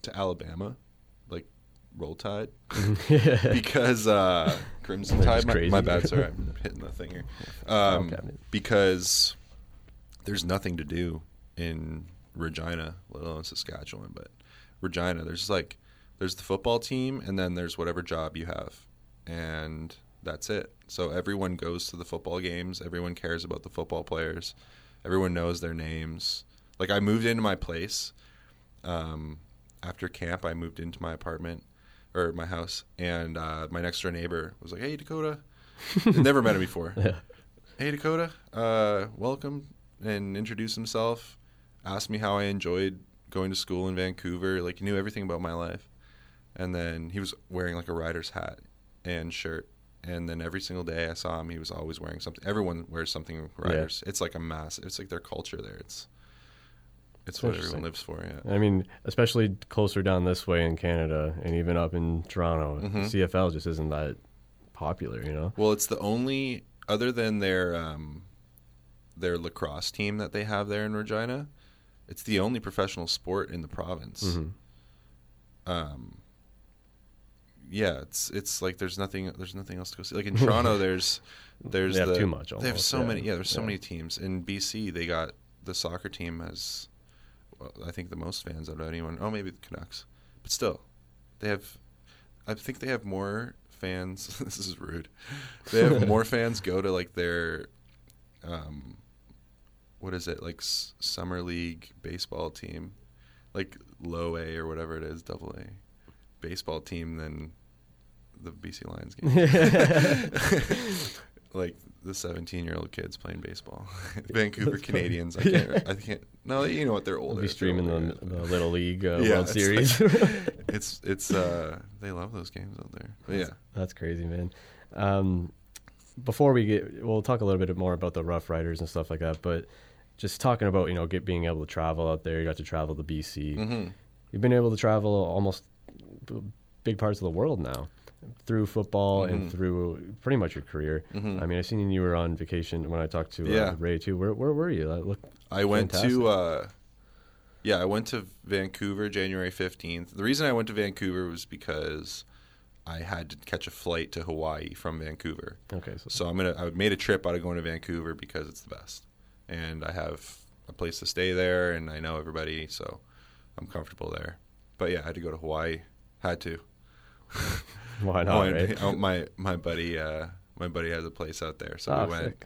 to Alabama, like Roll Tide, because uh, Crimson Tide. My, my bad, sorry, I'm hitting the thing here. Um, because there's nothing to do in Regina, let alone Saskatchewan, but Regina, there's like there's the football team and then there's whatever job you have. And that's it. So everyone goes to the football games, everyone cares about the football players. Everyone knows their names. Like I moved into my place um, after camp, I moved into my apartment or my house, and uh, my next door neighbor was like, "Hey, Dakoda." Never met him before. Yeah. Hey, Dakoda. Uh, welcome, and introduced himself. Asked me how I enjoyed going to school in Vancouver. Like he knew everything about my life, and then he was wearing like a rider's hat and shirt. And then every single day I saw him, he was always wearing something. Everyone wears something riders. It's like a mass. It's like their culture there. It's it's what everyone lives for. Yeah. I mean, especially closer down this way in Canada, and even up in Toronto, Mhm. CFL just isn't that popular. You know. Well, it's the only other than their um, their lacrosse team that they have there in Regina. It's the only professional sport in the province. Mhm. Um, yeah, it's it's like there's nothing there's nothing else to go see. Like in Toronto, there's there's They have the, too much They have so yeah. many. Yeah, there's so Yeah. many teams. In BC, they got the soccer team has I think the most fans out of anyone. Oh, maybe the Canucks, but still, they have. I think they have more fans. this is rude. They have more fans go to like their, um, what is it like s- summer league baseball team, like low A or whatever it is, double A, baseball team than the BC Lions game. like the 17 year old kids playing baseball. Vancouver Canadians. I can't. I can't. No, you know what? They're older. We'll be streaming older. the, the Little League uh, Yeah, World it's Series. It's it's uh they love those games out there. But yeah. That's crazy, man. Um, before we get, we'll talk a little bit more about the Roughriders and stuff like that. But just talking about you know get being able to travel out there, you got to travel to BC. Mm-hmm. You've been able to travel almost big parts of the world now through football Mm-hmm. and through pretty much your career. I mean, I seen you were on vacation when I talked to uh, Yeah. Ray too. Where where were you? That looked I went fantastic. to uh yeah, I went to Vancouver January 15th. The reason I went to Vancouver was because I had to catch a flight to Hawaii from Vancouver. okay. So, So I'm gonna. I made a trip out of going to Vancouver because it's the best, and I have a place to stay there, and I know everybody, so I'm comfortable there. But yeah, I had to go to Hawaii. Had to. why not? went- Right? oh, my my buddy, uh, my buddy has a place out there, so Ah, we went. sick.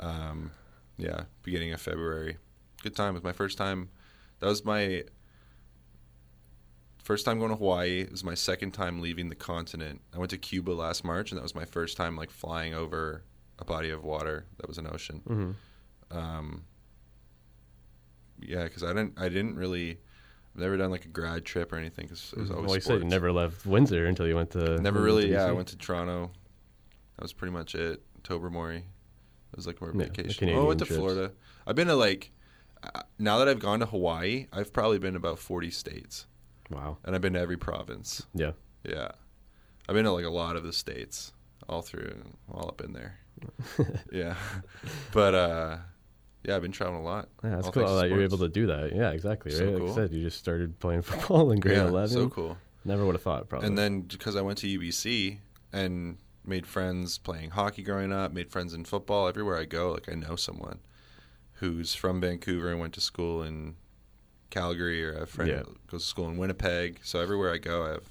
Um, yeah, beginning of February. Good time. It was my first time. That was my first time going to Hawaii. It was my second time leaving the continent. I went to Cuba last March, and that was my first time like flying over a body of water that was an ocean. Mhm. Um, yeah, because I didn't. I didn't really. I've never done like a grad trip or anything. Cause it was always Well, you said you sports. never left Windsor until you went to. Never really. Yeah, I went to Toronto. That was pretty much it. Tobermory. It was like more Yeah, vacation. oh, I went to trips. Florida. I've been to like. uh, Now that I've gone to Hawaii, I've probably been to about forty states, Wow. and I've been to every province. Yeah. Yeah, I've been to like a lot of the states, all through, all up in there. yeah, but uh, yeah, I've been traveling a lot. Yeah, that's all cool that you're able to do that. Yeah, exactly. Right. So like cool. I said, you just started playing football in grade yeah, 11. so cool. Never would have thought, probably. And then because I went to UBC and made friends playing hockey growing up, made friends in football. Everywhere I go, like I know someone who's from Vancouver and went to school in Calgary, or a friend Yeah. that goes to school in Winnipeg. So everywhere I go, I have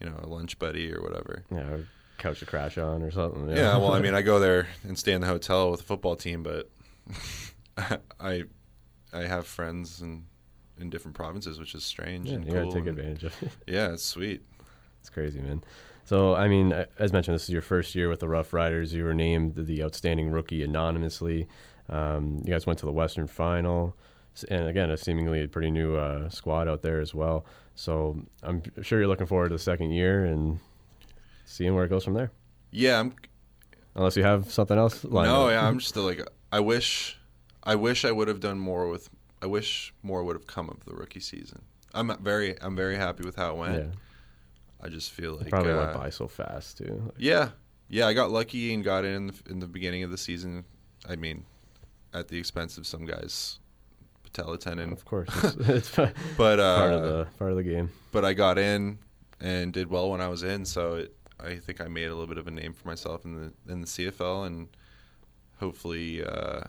you know a lunch buddy or whatever. yeah, or couch to crash on or something. Yeah, well, I mean, I go there and stay in the hotel with the football team, but I I have friends in in different provinces, which is strange yeah, and you cool. gotta take and- advantage of it. Yeah, it's sweet. It's crazy, man. So, I mean, as mentioned, this is your first year with the Roughriders. You were named the outstanding rookie anonymously. Um, you guys went to the Western Final, and again, a seemingly pretty new uh, squad out there as well. So, I'm sure you're looking forward to the second year and seeing where it goes from there. Yeah, I'm Unless you have something else lined no, up. yeah, I'm just like I wish, I wish I would have done more with. I wish more would have come of the rookie season. I'm very, I'm very happy with how it went. yeah. I just feel like Probably uh, went by so fast too. Like, Yeah, yeah, I got lucky and got in in the, in the beginning of the season. I mean, at the expense of some guys' patella tendon, of course, it's, it's part but uh, of the part of the game. but I got in and did well when I was in. So it, I think I made a little bit of a name for myself in the in the CFL, and hopefully uh,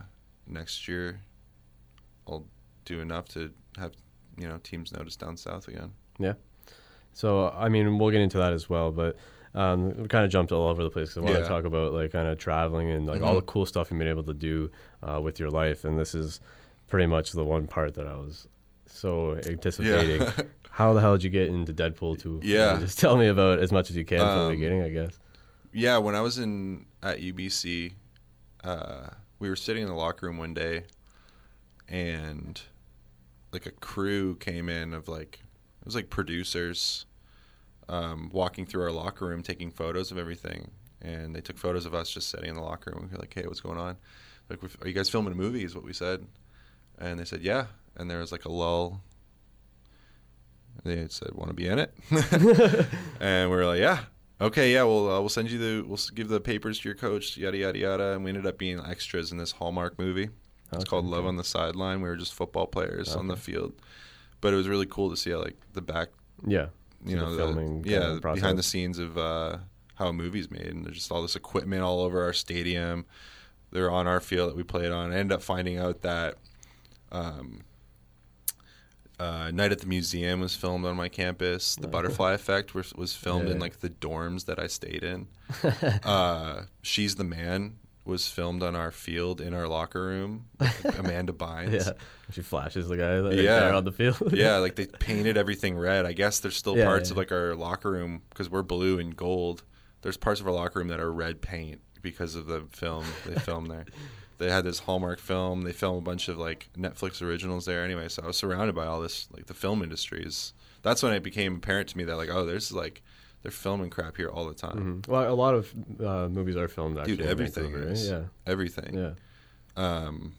next year I'll do enough to have you know teams notice down south again. Yeah. So I mean, we'll get into that as well, but um, we kind of jumped all over the place 'cause I want Yeah. to talk about like kind of traveling and like all the cool stuff you've been able to do uh, with your life, and this is pretty much the one part that I was so anticipating. How the hell did you get into Deadpool 2? Yeah. just tell me about as much as you can from the Um, beginning, I guess. Yeah, when I was in at UBC, uh, we were sitting in the locker room one day, and like a crew came in of like it was like producers um, walking through our locker room taking photos of everything, and they took photos of us just sitting in the locker room. We were like, "Hey, what's going on? Like, are you guys filming a movie?" Is what we said, and they said, "Yeah." And there was like a lull. They said, "Want to be in it?" and we were like, "Yeah." Okay, yeah, well, uh, we'll send you the, we'll give the papers to your coach, yada yada yada, and we ended up being extras in this Hallmark movie. It's Okay, called Love okay. on the Sideline. We were just football players on the field, but it was really cool to see how, like the back, Yeah. you know, the, filming yeah, the behind the scenes of uh, how a movie's made, and there's just all this equipment all over our stadium. They're on our field that we played on. I ended up finding out that um, uh, Night at the Museum was filmed on my campus. The Butterfly Effect was, was filmed in like the dorms that I stayed in. uh, She's the Man was filmed on our field in our locker room. Amanda Bynes. Yeah, she flashes the guy that Yeah. there on the field. yeah, like they painted everything red. I guess there's still Yeah, parts yeah. of like our locker room because we're blue and gold. There's parts of our locker room that are red paint because of the film they filmed there. They had this Hallmark film. They filmed a bunch of like Netflix originals there. Anyway, so I was surrounded by all this like the film industries. That's when it became apparent to me that like oh, there's like they're filming crap here all the time. Mhm. Well, a lot of uh, movies are filmed actually. Dude, everything Vancouver, is. Yeah, Everything. yeah. Um,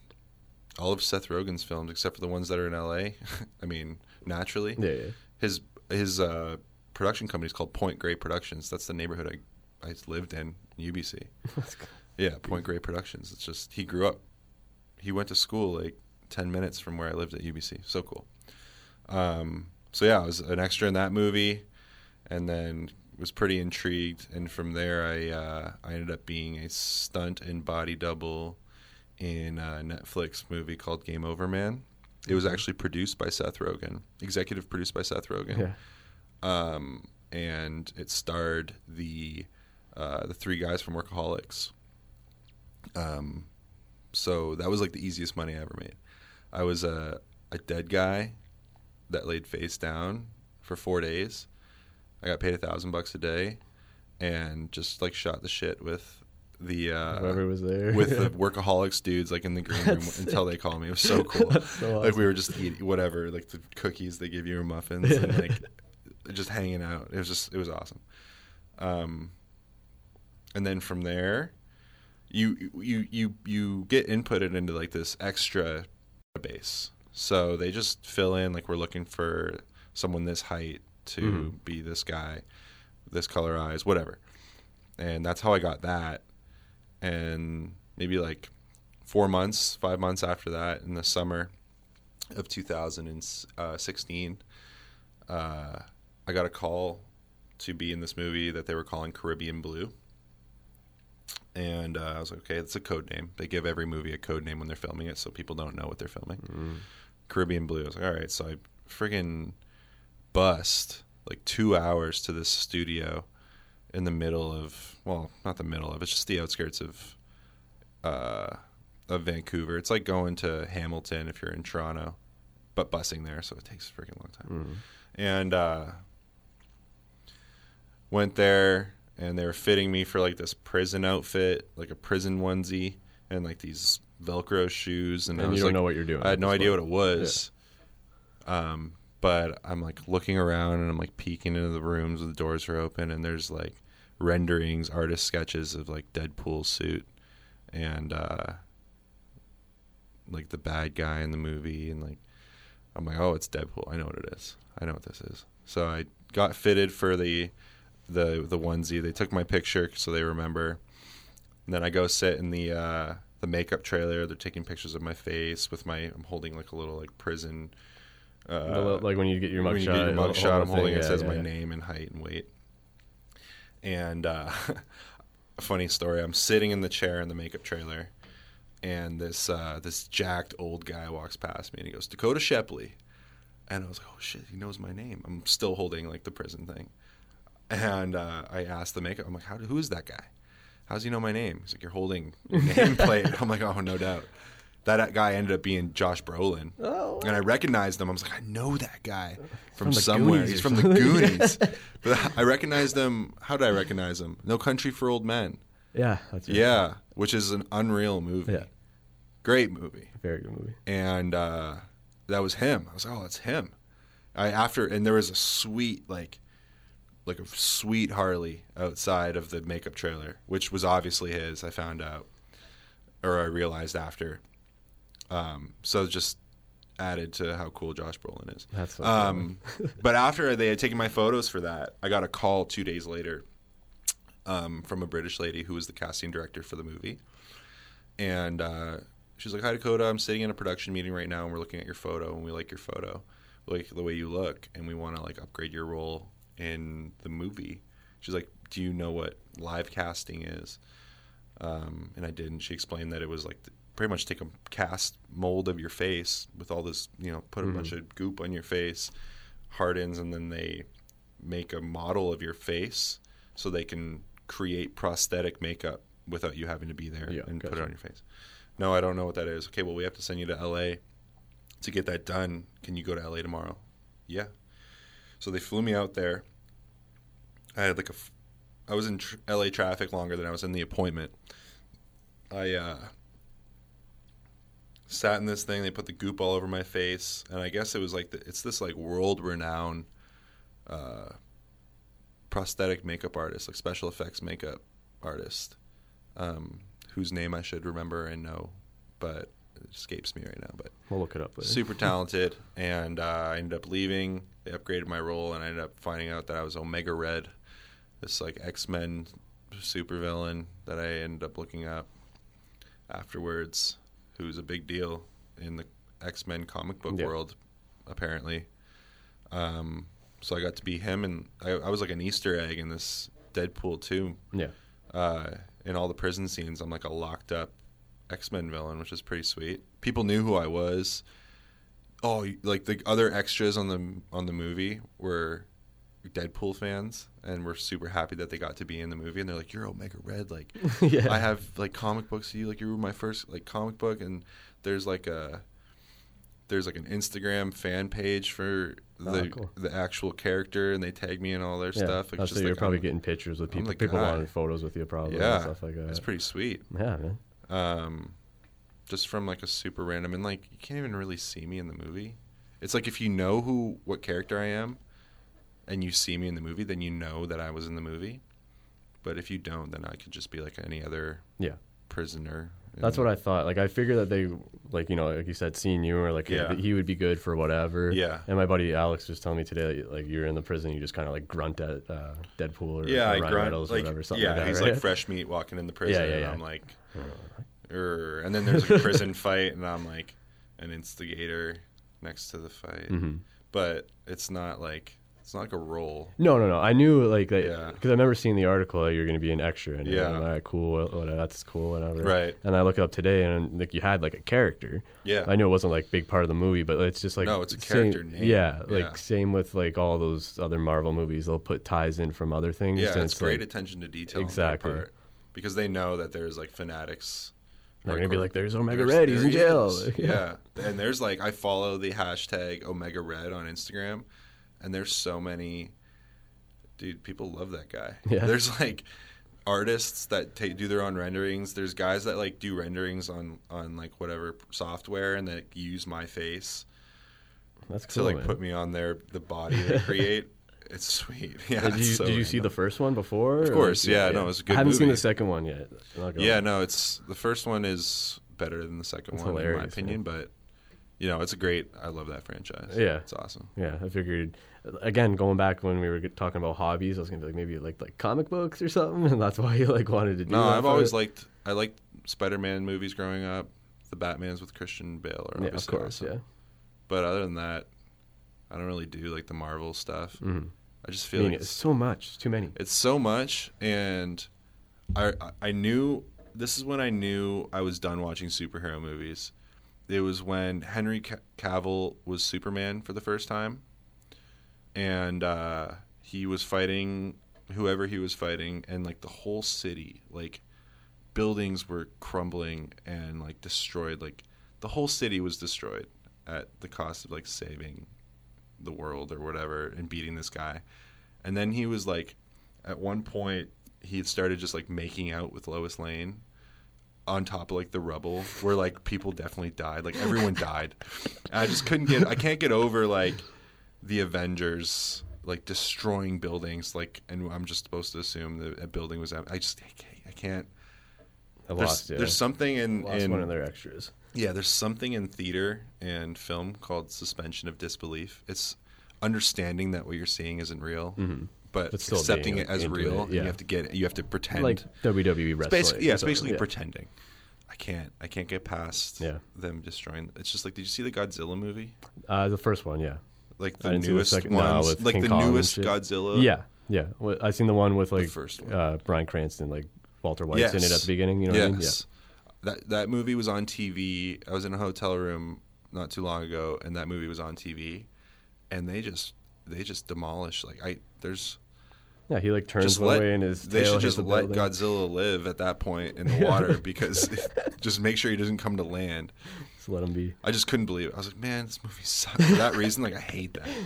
all of Seth Rogen's films, except for the ones that are in L.A. I mean, naturally. Yeah, yeah. his his uh, production company is called Point Grey Productions. That's the neighborhood I, I lived in, UBC. yeah, Point Grey Productions. It's just he grew up. He went to school like ten minutes from where I lived at UBC. So cool. Um, so yeah, I was an extra in that movie, and then was pretty intrigued. And from there, I uh, I ended up being a stunt and body double in a Netflix movie called Game Over Man. It was actually produced by Seth Rogen, executive produced by Seth Rogen Yeah. um, and it starred the uh, the three guys from Workaholics. Um, so that was like the easiest money I ever made. I was a a dead guy that laid face down for four days. I got paid a thousand bucks a day, and just like shot the shit with the uh, Whoever was there. with the workaholics dudes like in the green room until they call me. It was so cool. so Like we were just eating whatever, like the cookies they give you or muffins and like just hanging out. It was just it was awesome. Um, and then from there, you you you you get inputted into like this extra base. So they just fill in like we're looking for someone this height to Mhm. be this guy, this color eyes, whatever. And that's how I got that. And maybe like four months, five months after that, in the summer of 2016, uh, I got a call to be in this movie that they were calling Caribbean Blue. And uh, I was like, okay, it's a code name. They give every movie a code name when they're filming it, so people don't know what they're filming. Caribbean Blue. I was like, all right. So I friggin' bust like two hours to this studio in the middle of, well, not the middle of, it's just the outskirts of, uh, of Vancouver. It's like going to Hamilton if you're in Toronto, but busing there, so it takes a freaking long time. And uh, went there, and they were fitting me for like this prison outfit, like a prison onesie, and like these Velcro shoes. And, I was you don't like, know what you're doing I had no idea what it was. Um, but I'm like looking around and I'm like peeking into the rooms where the doors are open, and there's like renderings, artist sketches of like Deadpool suit and uh, like the bad guy in the movie, and like I'm like, oh, it's Deadpool. I know what it is. I know what this is. So I got fitted for the the the onesie. They took my picture so they remember. And then I go sit in the uh, the makeup trailer. They're taking pictures of my face with my. I'm holding like a little like prison. Uh, li- like when you get your when mugshot. you get your hold I'm holding thing, it. yeah, says yeah, my yeah. name and height and weight. And uh, funny story. I'm sitting in the chair in the makeup trailer, and this uh, this jacked old guy walks past me, and he goes, "Dakoda Shepley," and I was like, "Oh shit, he knows my name." I'm still holding like the prison thing, and uh, I asked the makeup, "I'm like, how? Who is that guy? How does he know my name?" He's like, "You're holding your nameplate." I'm like, "Oh, no doubt." That guy ended up being Josh Brolin, Oh. and I recognized him. I was like, I know that guy from, From somewhere. Goonies He's from the. Goonies. but I recognized him. How did I recognize him? No Country for Old Men. Yeah, that's right. Yeah, which is an unreal movie. Yeah. Great movie. Very good movie. And uh, that was him. I was like, oh, that's him. I after and there was a sweet like like a sweet Harley outside of the makeup trailer, which was obviously his. I found out, or I realized after. Um, so just added to how cool Josh Brolin is. That's um, but after they had taken my photos for that, I got a call two days later um, from a British lady who was the casting director for the movie, and uh, she's like, "Hi Dakoda, I'm sitting in a production meeting right now, and we're looking at your photo, and we like your photo, we like the way you look, and we want to like upgrade your role in the movie." She's like, "Do you know what live casting is?" Um, and I did, and she explained that it was like pretty much take a cast mold of your face with all this, you know, put a bunch of goop on your face, hardens, and then they make a model of your face so they can create prosthetic makeup without you having to be there Yeah, and put it on your face. No, I don't know what that is. Okay, well, we have to send you to LA to get that done. Can you go to LA tomorrow? Yeah. So they flew me out there. I had like a, I was in tr- LA traffic longer than I was in the appointment. I uh, sat in this thing. They put the goop all over my face, and I guess it was like the, it's this like world renowned uh, prosthetic makeup artist, like special effects makeup artist, um, whose name I should remember and know, but it escapes me right now. But We'll look it up later. super talented, and uh, I ended up leaving. They upgraded my role, and I ended up finding out that I was Omega Red, this like X Men supervillain that I ended up looking up afterwards, who's a big deal in the X Men comic book Yeah. world, apparently. Um, so I got to be him, and I, I was like an Easter egg in this Deadpool too Yeah. uh, in all the prison scenes, I'm like a locked up X Men villain, which is pretty sweet. People knew who I was. Oh, like the other extras on the on the movie were Deadpool fans, and were super happy that they got to be in the movie. And they're like, "You're Omega Red, like yeah. I have like comic books of you, like you were my first like comic book." And there's like a there's like an Instagram fan page for the Oh, cool. the actual character, and they tag me in all their yeah. stuff. Like, just so you're like, probably I'm- getting pictures with people. people guy. wanting photos with you, probably. yeah, And stuff like that. It's pretty sweet. Yeah, man. um, just from like a super random and like you can't even really see me in the movie. It's like if you know who what character I am, and you see me in the movie, then you know that I was in the movie. But if you don't, then I could just be like any other Yeah. prisoner. That's what I thought. Like I figured that they, like you know, like you said, seeing you or like Yeah. he would be good for whatever. Yeah. And my buddy Alex was telling me today, like you're in the prison, you just kind of like grunt at uh, Deadpool or, Yeah, or I Ryan grunt Reynolds or like whatever. Something yeah, like that, he's right? like fresh meat walking in the prison, Yeah, yeah, and yeah. I'm like, and then there's a prison fight, and I'm like an instigator next to the fight, Mm-hmm. but it's not like it's not like a role. No, no, no. I knew like that Yeah. because I remember seeing the article that you're going to be an extra, and Yeah. all right, cool, whatever, that's cool, whatever. Right. And I look up today, and like you had like a character. Yeah. I know it wasn't like big part of the movie, but it's just like No, it's a same- character name. Yeah, like Yeah. same with like all those other Marvel movies, they'll put ties in from other things. Yeah, it's great like, attention to detail. Exactly. Because they know that there's like fanatics. They're gonna be like, "There's Omega There's- Red, he's in jail." Yeah. and there's like I follow the hashtag Omega Red on Instagram, and there's so many. Dude, people love that guy. Yeah. There's like artists that take do their own renderings. There's guys that like do renderings on on like whatever software and that use my face That's cool, to like man. put me on their the body they create. It's sweet. Yeah. Did you, so did you see the first one before? Of course, like, yeah, no, it was a good I haven't seen the second one yet. I'm not gonna Yeah, lie. no, it's the first one is better than the second It's one in my opinion, but you know, it's a great. I love that franchise. Yeah. it's awesome. Yeah, I figured. Again, going back when we were talking about hobbies, I was gonna be like maybe like like comic books or something, and that's why you like wanted to do. No, I've always it. liked. I liked Spider-Man movies growing up. The Batman's with Christian Bale are Yeah, of course. awesome. Yeah. But other than that, I don't really do like the Marvel stuff. Mhm. I just I feel mean, like it's it's, so much, it's too many. it's so much, and I I- I knew this is when I knew I was done watching superhero movies. It was when Henry Cavill was Superman for the first time, and uh, he was fighting whoever he was fighting, and like the whole city, like buildings were crumbling and like destroyed. Like the whole city was destroyed at the cost of like saving the world or whatever and beating this guy. And then he was like, at one point, he started just like making out with Lois Lane on top of like the rubble where like people definitely died. Like everyone died. And I just couldn't get, I can't get over like the Avengers like destroying buildings. Like, and I'm just supposed to assume that a building was, I just, I can't. I can't I there's, lost. Yeah. there's something in, in one of their extras. yeah, there's something in theater and film called suspension of disbelief. It's understanding that what you're seeing isn't real, mm-hmm. But But still accepting it as real. it, and yeah. you have to get you have to pretend. Like WWE It's wrestling. basically, yeah, it's basically yeah. pretending. I can't I can't get past Yeah. them destroying. It's just like, did you see the Godzilla movie? Uh, the first one, yeah. Like the didn't see the newest second- no, like King the Kong newest. Godzilla. Yeah, yeah. Well, I seen the one with like first one. Uh, Bryan Cranston, like Walter White's in it at the beginning. You know what I mean? Yes. that that movie was on TV. I was in a hotel room not too long ago, and that movie was on TV, and they just they just demolished. Like I there's Yeah, he like turns just one let way and his they should just the let building. Godzilla live at that point in the water because just make sure he doesn't come to land. Just let him be. I just couldn't believe it. I was like, man, this movie sucks for that reason. Like I hate that.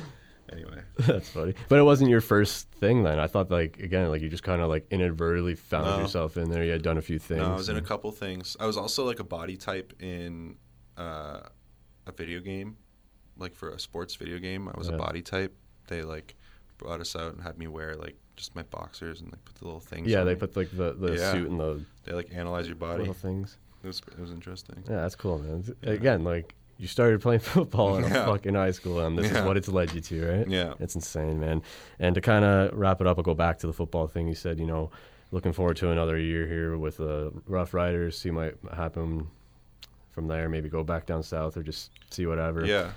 Anyway, That's funny. But it wasn't your first thing then. I thought like again, like you just kind of like inadvertently found No. yourself in there. You had done a few things. no, I was in a couple things. I was also like a body type in uh, a video game, like for a sports video game. I was Yeah. a body type. They like brought us out and had me wear like just my boxers and like put the little things. yeah, they me. put like the, the Yeah. suit and the they like analyze your body. little things. It was it was interesting. Yeah, that's cool, man. Again, like you started playing football in Yeah. fucking high school, and this Yeah. is what it's led you to, right? Yeah. it's insane, man. And to kind of wrap it up, I'll go back to the football thing. You said, you know, looking forward to another year here with the Roughriders. See what might happen from there. Maybe go back down south or just see whatever. Yeah.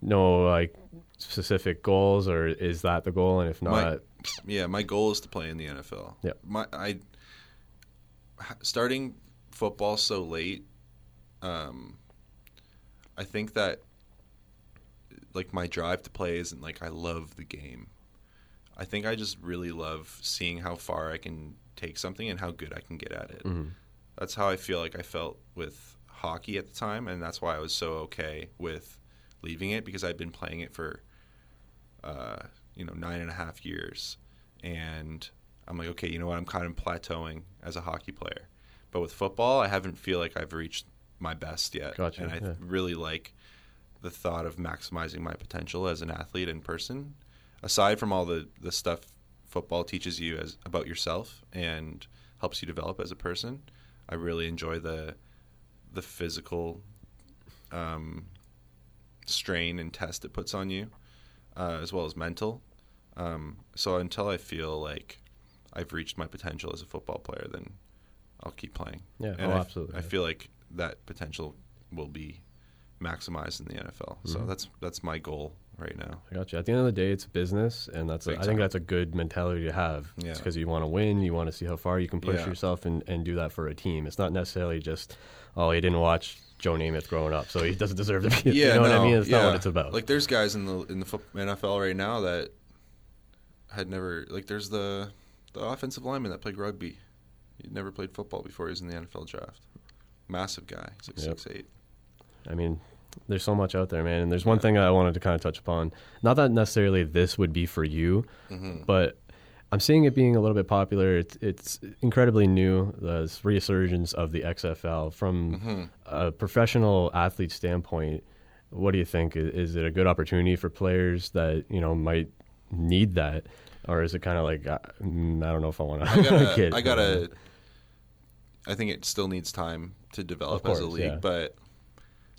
No, like specific goals, or is that the goal? And if not, My- Yeah, my goal is to play in the NFL. Yeah. My I starting football so late um I think that like my drive to play isn't like I love the game. I think I just really love seeing how far I can take something and how good I can get at it. Mhm. That's how I feel like I felt with hockey at the time, and that's why I was so okay with leaving it because I'd been playing it for uh, you know nine and a half years, and I'm like, okay, you know what? I'm kind of plateauing as a hockey player, but with football, I haven't feel like I've reached my best yet, Gotcha, and I yeah. really like the thought of maximizing my potential as an athlete in person. Aside from all the the stuff football teaches you as about yourself and helps you develop as a person, I really enjoy the the physical um, strain and test it puts on you, uh, as well as mental. Um, so until I feel like I've reached my potential as a football player, then I'll keep playing. Yeah, and oh, I, absolutely, I feel like that potential will be maximized in the NFL. So Mhm. that's that's my goal right now. I got you. At the end of the day, it's business, and that's a, I think that's a good mentality to have. Yeah. because you want to win, you want to see how far you can push Yeah. yourself, and, and do that for a team. It's not necessarily just, oh, he didn't watch Joe Namath growing up, so he doesn't deserve to be. Yeah, you know what I no, mean? It's yeah. not what it's about. Like there's guys in the in the NFL right now that had never like there's the the offensive lineman that played rugby. He'd never played football before he was in the NFL draft. Massive guy. He's like Yep. six eight. I mean, there's so much out there, man. And there's one thing I wanted to kind of touch upon. Not that necessarily this would be for you, Mm-hmm. but I'm seeing it being a little bit popular. It's, it's incredibly new. The resurgence of the XFL from Mm-hmm. a professional athlete standpoint. What do you think? Is, it a good opportunity for players that you know might need that, or is it kind of like uh, mm, I don't know if I want to I gotta, kid? I gotta. I think it still needs time to develop Of as a league, yeah. but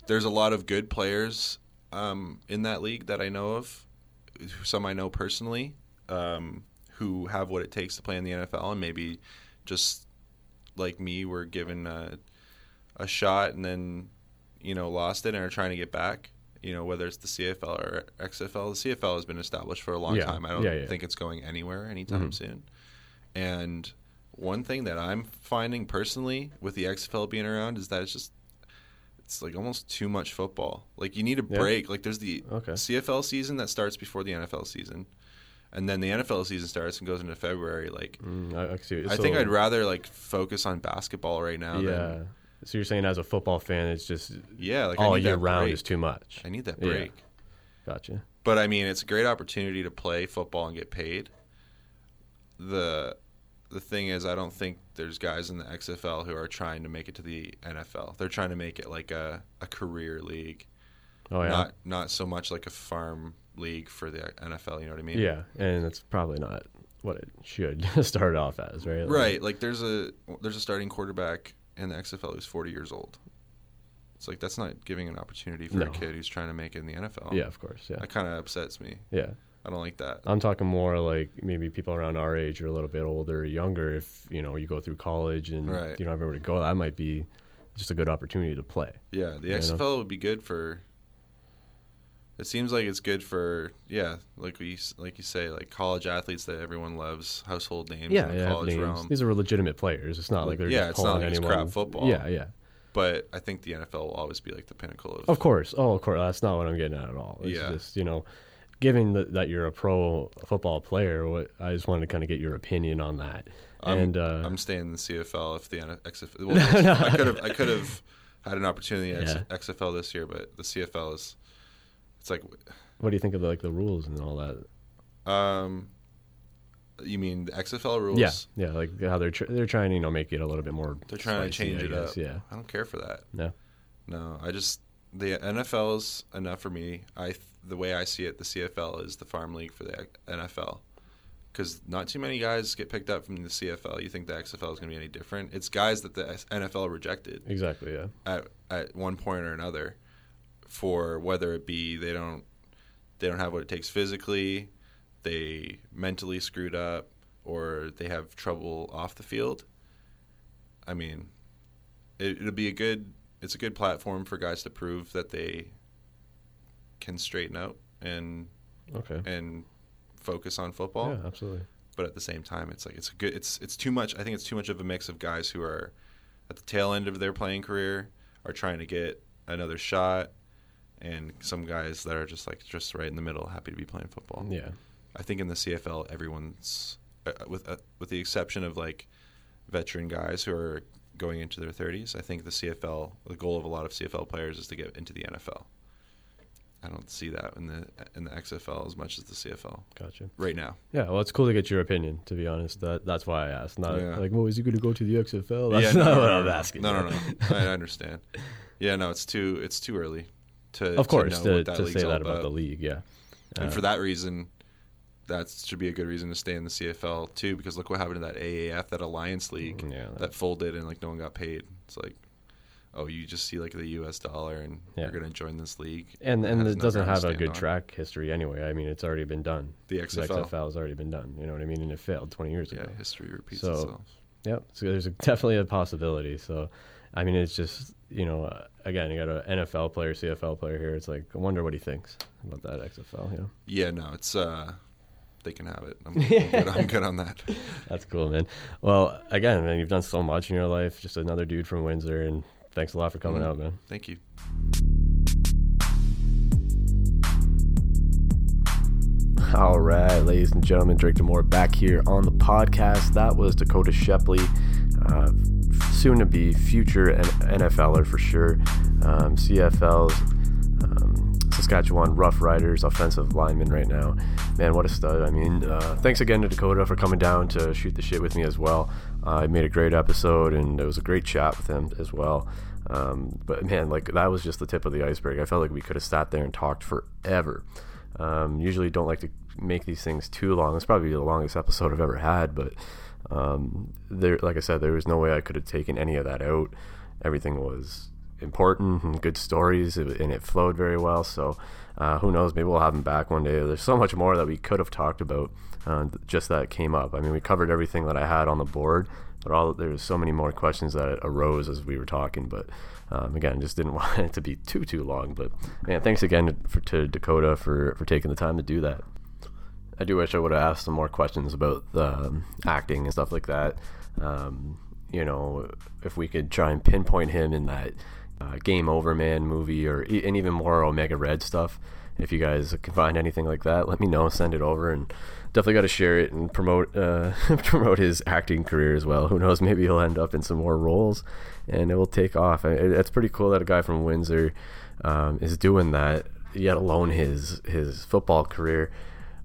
there's a lot of good players um, in that league that I know of. Some I know personally um, who have what it takes to play in the NFL, and maybe just like me, were given a, a shot and then you know lost it and are trying to get back. You know whether it's the CFL or XFL. The CFL has been established for a long Yeah. time. I don't Yeah, yeah. think it's going anywhere anytime mm-hmm. soon. And one thing that I'm finding personally with the XFL being around is that it's just it's like almost too much football. Like you need a break. Like there's the Okay. CFL season that starts before the NFL season. And then the NFL season starts and goes into February. Like Mm, I, I see. I think I'd rather like focus on basketball right now Yeah. than So you're saying as a football fan, it's just yeah, like all year round break. is too much. I need that Yeah. break. Gotcha. But I mean, it's a great opportunity to play football and get paid. The the thing is, I don't think there's guys in the XFL who are trying to make it to the NFL. They're trying to make it like a, a career league, Oh yeah. not not so much like a farm league for the NFL. You know what I mean? yeah, and it's probably not what it should start off as, right? Like- Right. Like there's a there's a starting quarterback in the XFL who's 40 years old. It's like that's not giving an opportunity for No. a kid who's trying to make it in the NFL. Yeah, of course. Yeah. That kind of upsets me. Yeah. I don't like that. I'm talking more like maybe people around our age or a little bit older, or younger. If you know you go through college and Right. you don't have anywhere to go, that might be just a good opportunity to play. Yeah, the You know? XFL would be good for. It seems like it's good for yeah, like we like you say, like college athletes that everyone loves, household names Yeah, in the yeah. college names. realm. These are legitimate players. It's not like they're Yeah, just it's not like it's anyone. crap football. Yeah, yeah. but I think the NFL will always be like the pinnacle of. Of course. Oh, of course. That's not what I'm getting at at all. It's Yeah. just, you know, given that, that you're a pro football player, what I just wanted to kind of get your opinion on that. I'm, and uh, I'm staying in the CFL if the XFL. Well, I could have I could have had an opportunity at Yeah. XFL this year, but the CFL is. It's like, what do you think of like the rules and all that? um, you mean the XFL rules? Yeah, yeah, like how they're tr- they're trying to you know make it a little bit more. They're trying to change I it guess, up. Yeah, I don't care for that. no, No, I just the NFL is enough for me. I the way I see it, the CFL is the farm league for the NFL because not too many guys get picked up from the CFL. You think the XFL is going to be any different? It's guys that the NFL rejected exactly. Yeah, at at one point or another for whether it be they don't they don't have what it takes physically, they mentally screwed up, or they have trouble off the field. I mean, it, it'll be a good it's a good platform for guys to prove that they can straighten out and okay, and focus on football yeah, absolutely. but at the same time, it's like it's a good. It's it's too much. I think it's too much of a mix of guys who are at the tail end of their playing career are trying to get another shot, and some guys that are just like just right in the middle, happy to be playing football. Yeah, I think in the CFL, everyone's uh, with uh, with the exception of like veteran guys who are going into their 30s. I think the CFL, the goal of a lot of CFL players is to get into the NFL. I don't see that in the in the XFL as much as the CFL gotcha. right now. Yeah, well, it's cool to get your opinion. To be honest, that that's why I asked. Not Yeah. like, well, is he going to go to the XFL? That's no, not no, what no, I'm asking. No, no, no. I I understand. Yeah, no, it's too it's too early to Of course, to, to, to say that about the league, yeah. And Uh, for that reason, that should be a good reason to stay in the CFL too. Because look what happened to that AAF, that Alliance League, Yeah, that- that folded and like no one got paid. It's like, oh, you just see like the U.S. dollar and Yeah. you're gonna join this league, and and it doesn't have a good on. track history anyway. I mean, it's already been done. The The XFL, XFL has already been done. You know what I mean? And it failed 20 years yeah, ago. Yeah, history repeats So- itself. Yep. So there's a, definitely a possibility. So, I mean, it's just you know, uh, again, you got an NFL player, CFL player here. It's like I wonder what he thinks about that XFL. You know, Yeah, no, it's uh, they can have it. I'm, I'm, good, I'm good on that. that's cool, man. Well, again, man, you've done so much in your life. Just another dude from Windsor, and thanks a lot for coming Mhm. out, man. Thank you. All right, ladies and gentlemen, Drake Demore back here on the podcast. That was Dakoda Shepley, uh, soon to be future NFLer for sure. Um, CFL's um, Saskatchewan Roughriders offensive lineman right now. Man, what a stud. I mean, uh, thanks again to Dakoda for coming down to shoot the shit with me as well. Uh, I made a great episode and it was a great chat with him as well. Um, but man, like that was just the tip of the iceberg. I felt like we could have sat there and talked forever. Um, usually don't like to make these things too long. It's probably the longest episode I've ever had, but um, there, like I said, there was no way I could have taken any of that out. Everything was important and good stories, and it flowed very well. So uh, who knows? Maybe we'll have him back one day. There's so much more that we could have talked about. Uh, just that came up. I mean, we covered everything that I had on the board, but all there was so many more questions that arose as we were talking. But um, again, just didn't want it to be too too long. But man, thanks again for, to Dakoda for for taking the time to do that. I do wish I would have asked some more questions about um, acting and stuff like that. Um, you know, if we could try and pinpoint him in that uh, Game Over Man movie, or and even more Omega Red stuff. If you guys can find anything like that, let me know. Send it over, and definitely got to share it and promote uh, promote his acting career as well. Who knows? Maybe he'll end up in some more roles, and it will take off. It's pretty cool that a guy from Windsor um, is doing that. Yet alone his his football career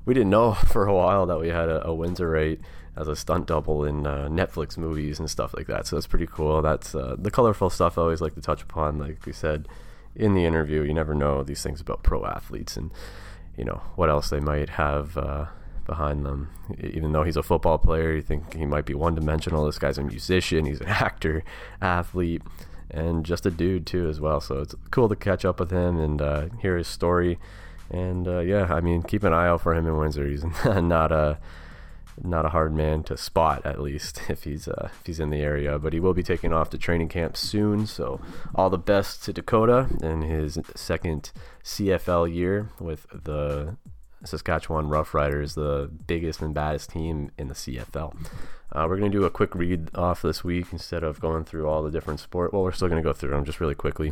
we didn't know for a while that we had a, a Windsorite as a stunt double in uh, Netflix movies and stuff like that. So that's pretty cool. That's uh, the colorful stuff I always like to touch upon. Like we said in the interview, you never know these things about pro athletes and you know what else they might have uh, behind them. Even though he's a football player, you think he might be one dimensional. This guy's a musician. He's an actor, athlete. And just a dude too, as well. So it's cool to catch up with him and uh, hear his story. And uh, yeah, I mean, keep an eye out for him in Windsor. He's not a not a hard man to spot, at least if he's uh, if he's in the area. But he will be taking off to training camp soon. So all the best to Dakoda in his second CFL year with the Saskatchewan Roughriders, the biggest and baddest team in the CFL. Uh, we're going to do a quick read off this week instead of going through all the different sport. Well, we're still going to go through them just really quickly.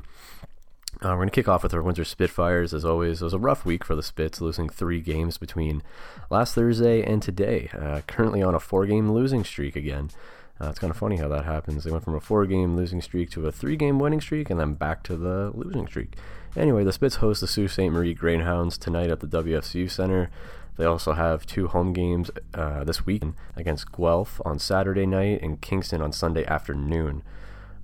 Uh, we're going to kick off with our Windsor Spitfires. As always, it was a rough week for the Spits, losing three games between last Thursday and today. Uh, currently on a four game losing streak again. Uh, it's kind of funny how that happens. They went from a four game losing streak to a three game winning streak and then back to the losing streak. Anyway, the Spits host the Sault Ste. Marie Greyhounds tonight at the WFCU Center. They also have two home games uh, this week against Guelph on Saturday night and Kingston on Sunday afternoon.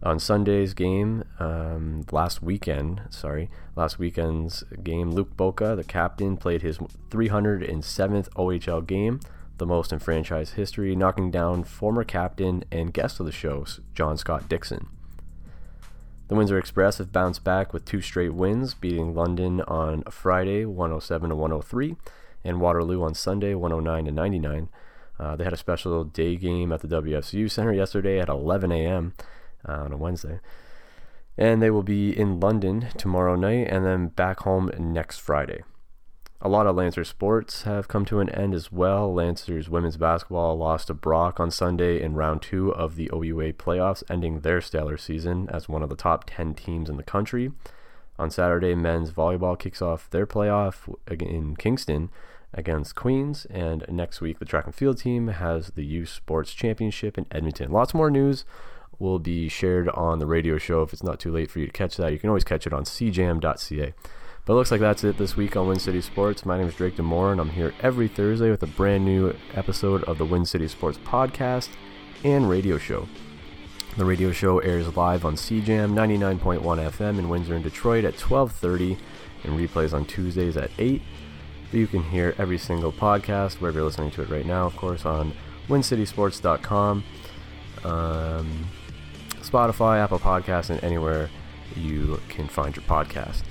On Sunday's game, um, last weekend, sorry, last weekend's game, Luke Boka, the captain, played his 307th OHL game the most in franchise history, knocking down former captain and guest of the show, John Scott Dixon. The Windsor Express have bounced back with two straight wins, beating London on Friday 107 to 103 and Waterloo on Sunday 109 to 99. Uh, they had a special day game at the WFCU Center yesterday at 11 a.m. Uh, on a Wednesday. And they will be in London tomorrow night and then back home next Friday. A lot of Lancer sports have come to an end as well. Lancers women's basketball lost to Brock on Sunday in round two of the OUA playoffs, ending their stellar season as one of the top 10 teams in the country. On Saturday, men's volleyball kicks off their playoff in Kingston against Queens, and next week the track and field team has the U Sports championship in Edmonton. Lots more news will be shared on the radio show if it's not too late for you to catch that. You can always catch it on cjam.ca. But it looks like that's it this week on Win City Sports. My name is Drake Demore, and I'm here every Thursday with a brand new episode of the Win City Sports podcast and radio show. The radio show airs live on CJAM 99.1 FM in Windsor and Detroit at 12:30, and replays on Tuesdays at 8. But you can hear every single podcast wherever you're listening to it right now, of course, on WinCitySports.com, um, Spotify, Apple Podcasts, and anywhere you can find your podcast.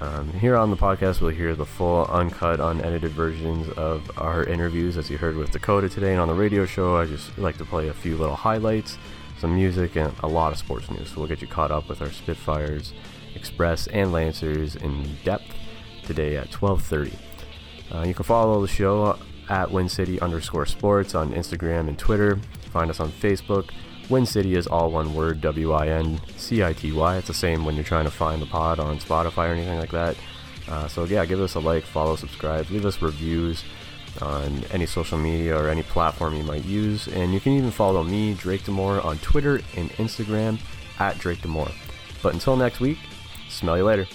Um, here on the podcast, we'll hear the full, uncut, unedited versions of our interviews, as you heard with Dakoda today. And on the radio show, I just like to play a few little highlights, some music, and a lot of sports news. So we'll get you caught up with our Spitfires, Express, and Lancers in depth today at 12:30. Uh, you can follow the show at WinCity underscore Sports on Instagram and Twitter. Find us on Facebook Win City is all one word, W I N C I T Y. It's the same when you're trying to find the pod on Spotify or anything like that. Uh, so, yeah, give us a like, follow, subscribe, leave us reviews on any social media or any platform you might use. And you can even follow me, Drake Demore, on Twitter and Instagram at Drake Demore. But until next week, smell you later.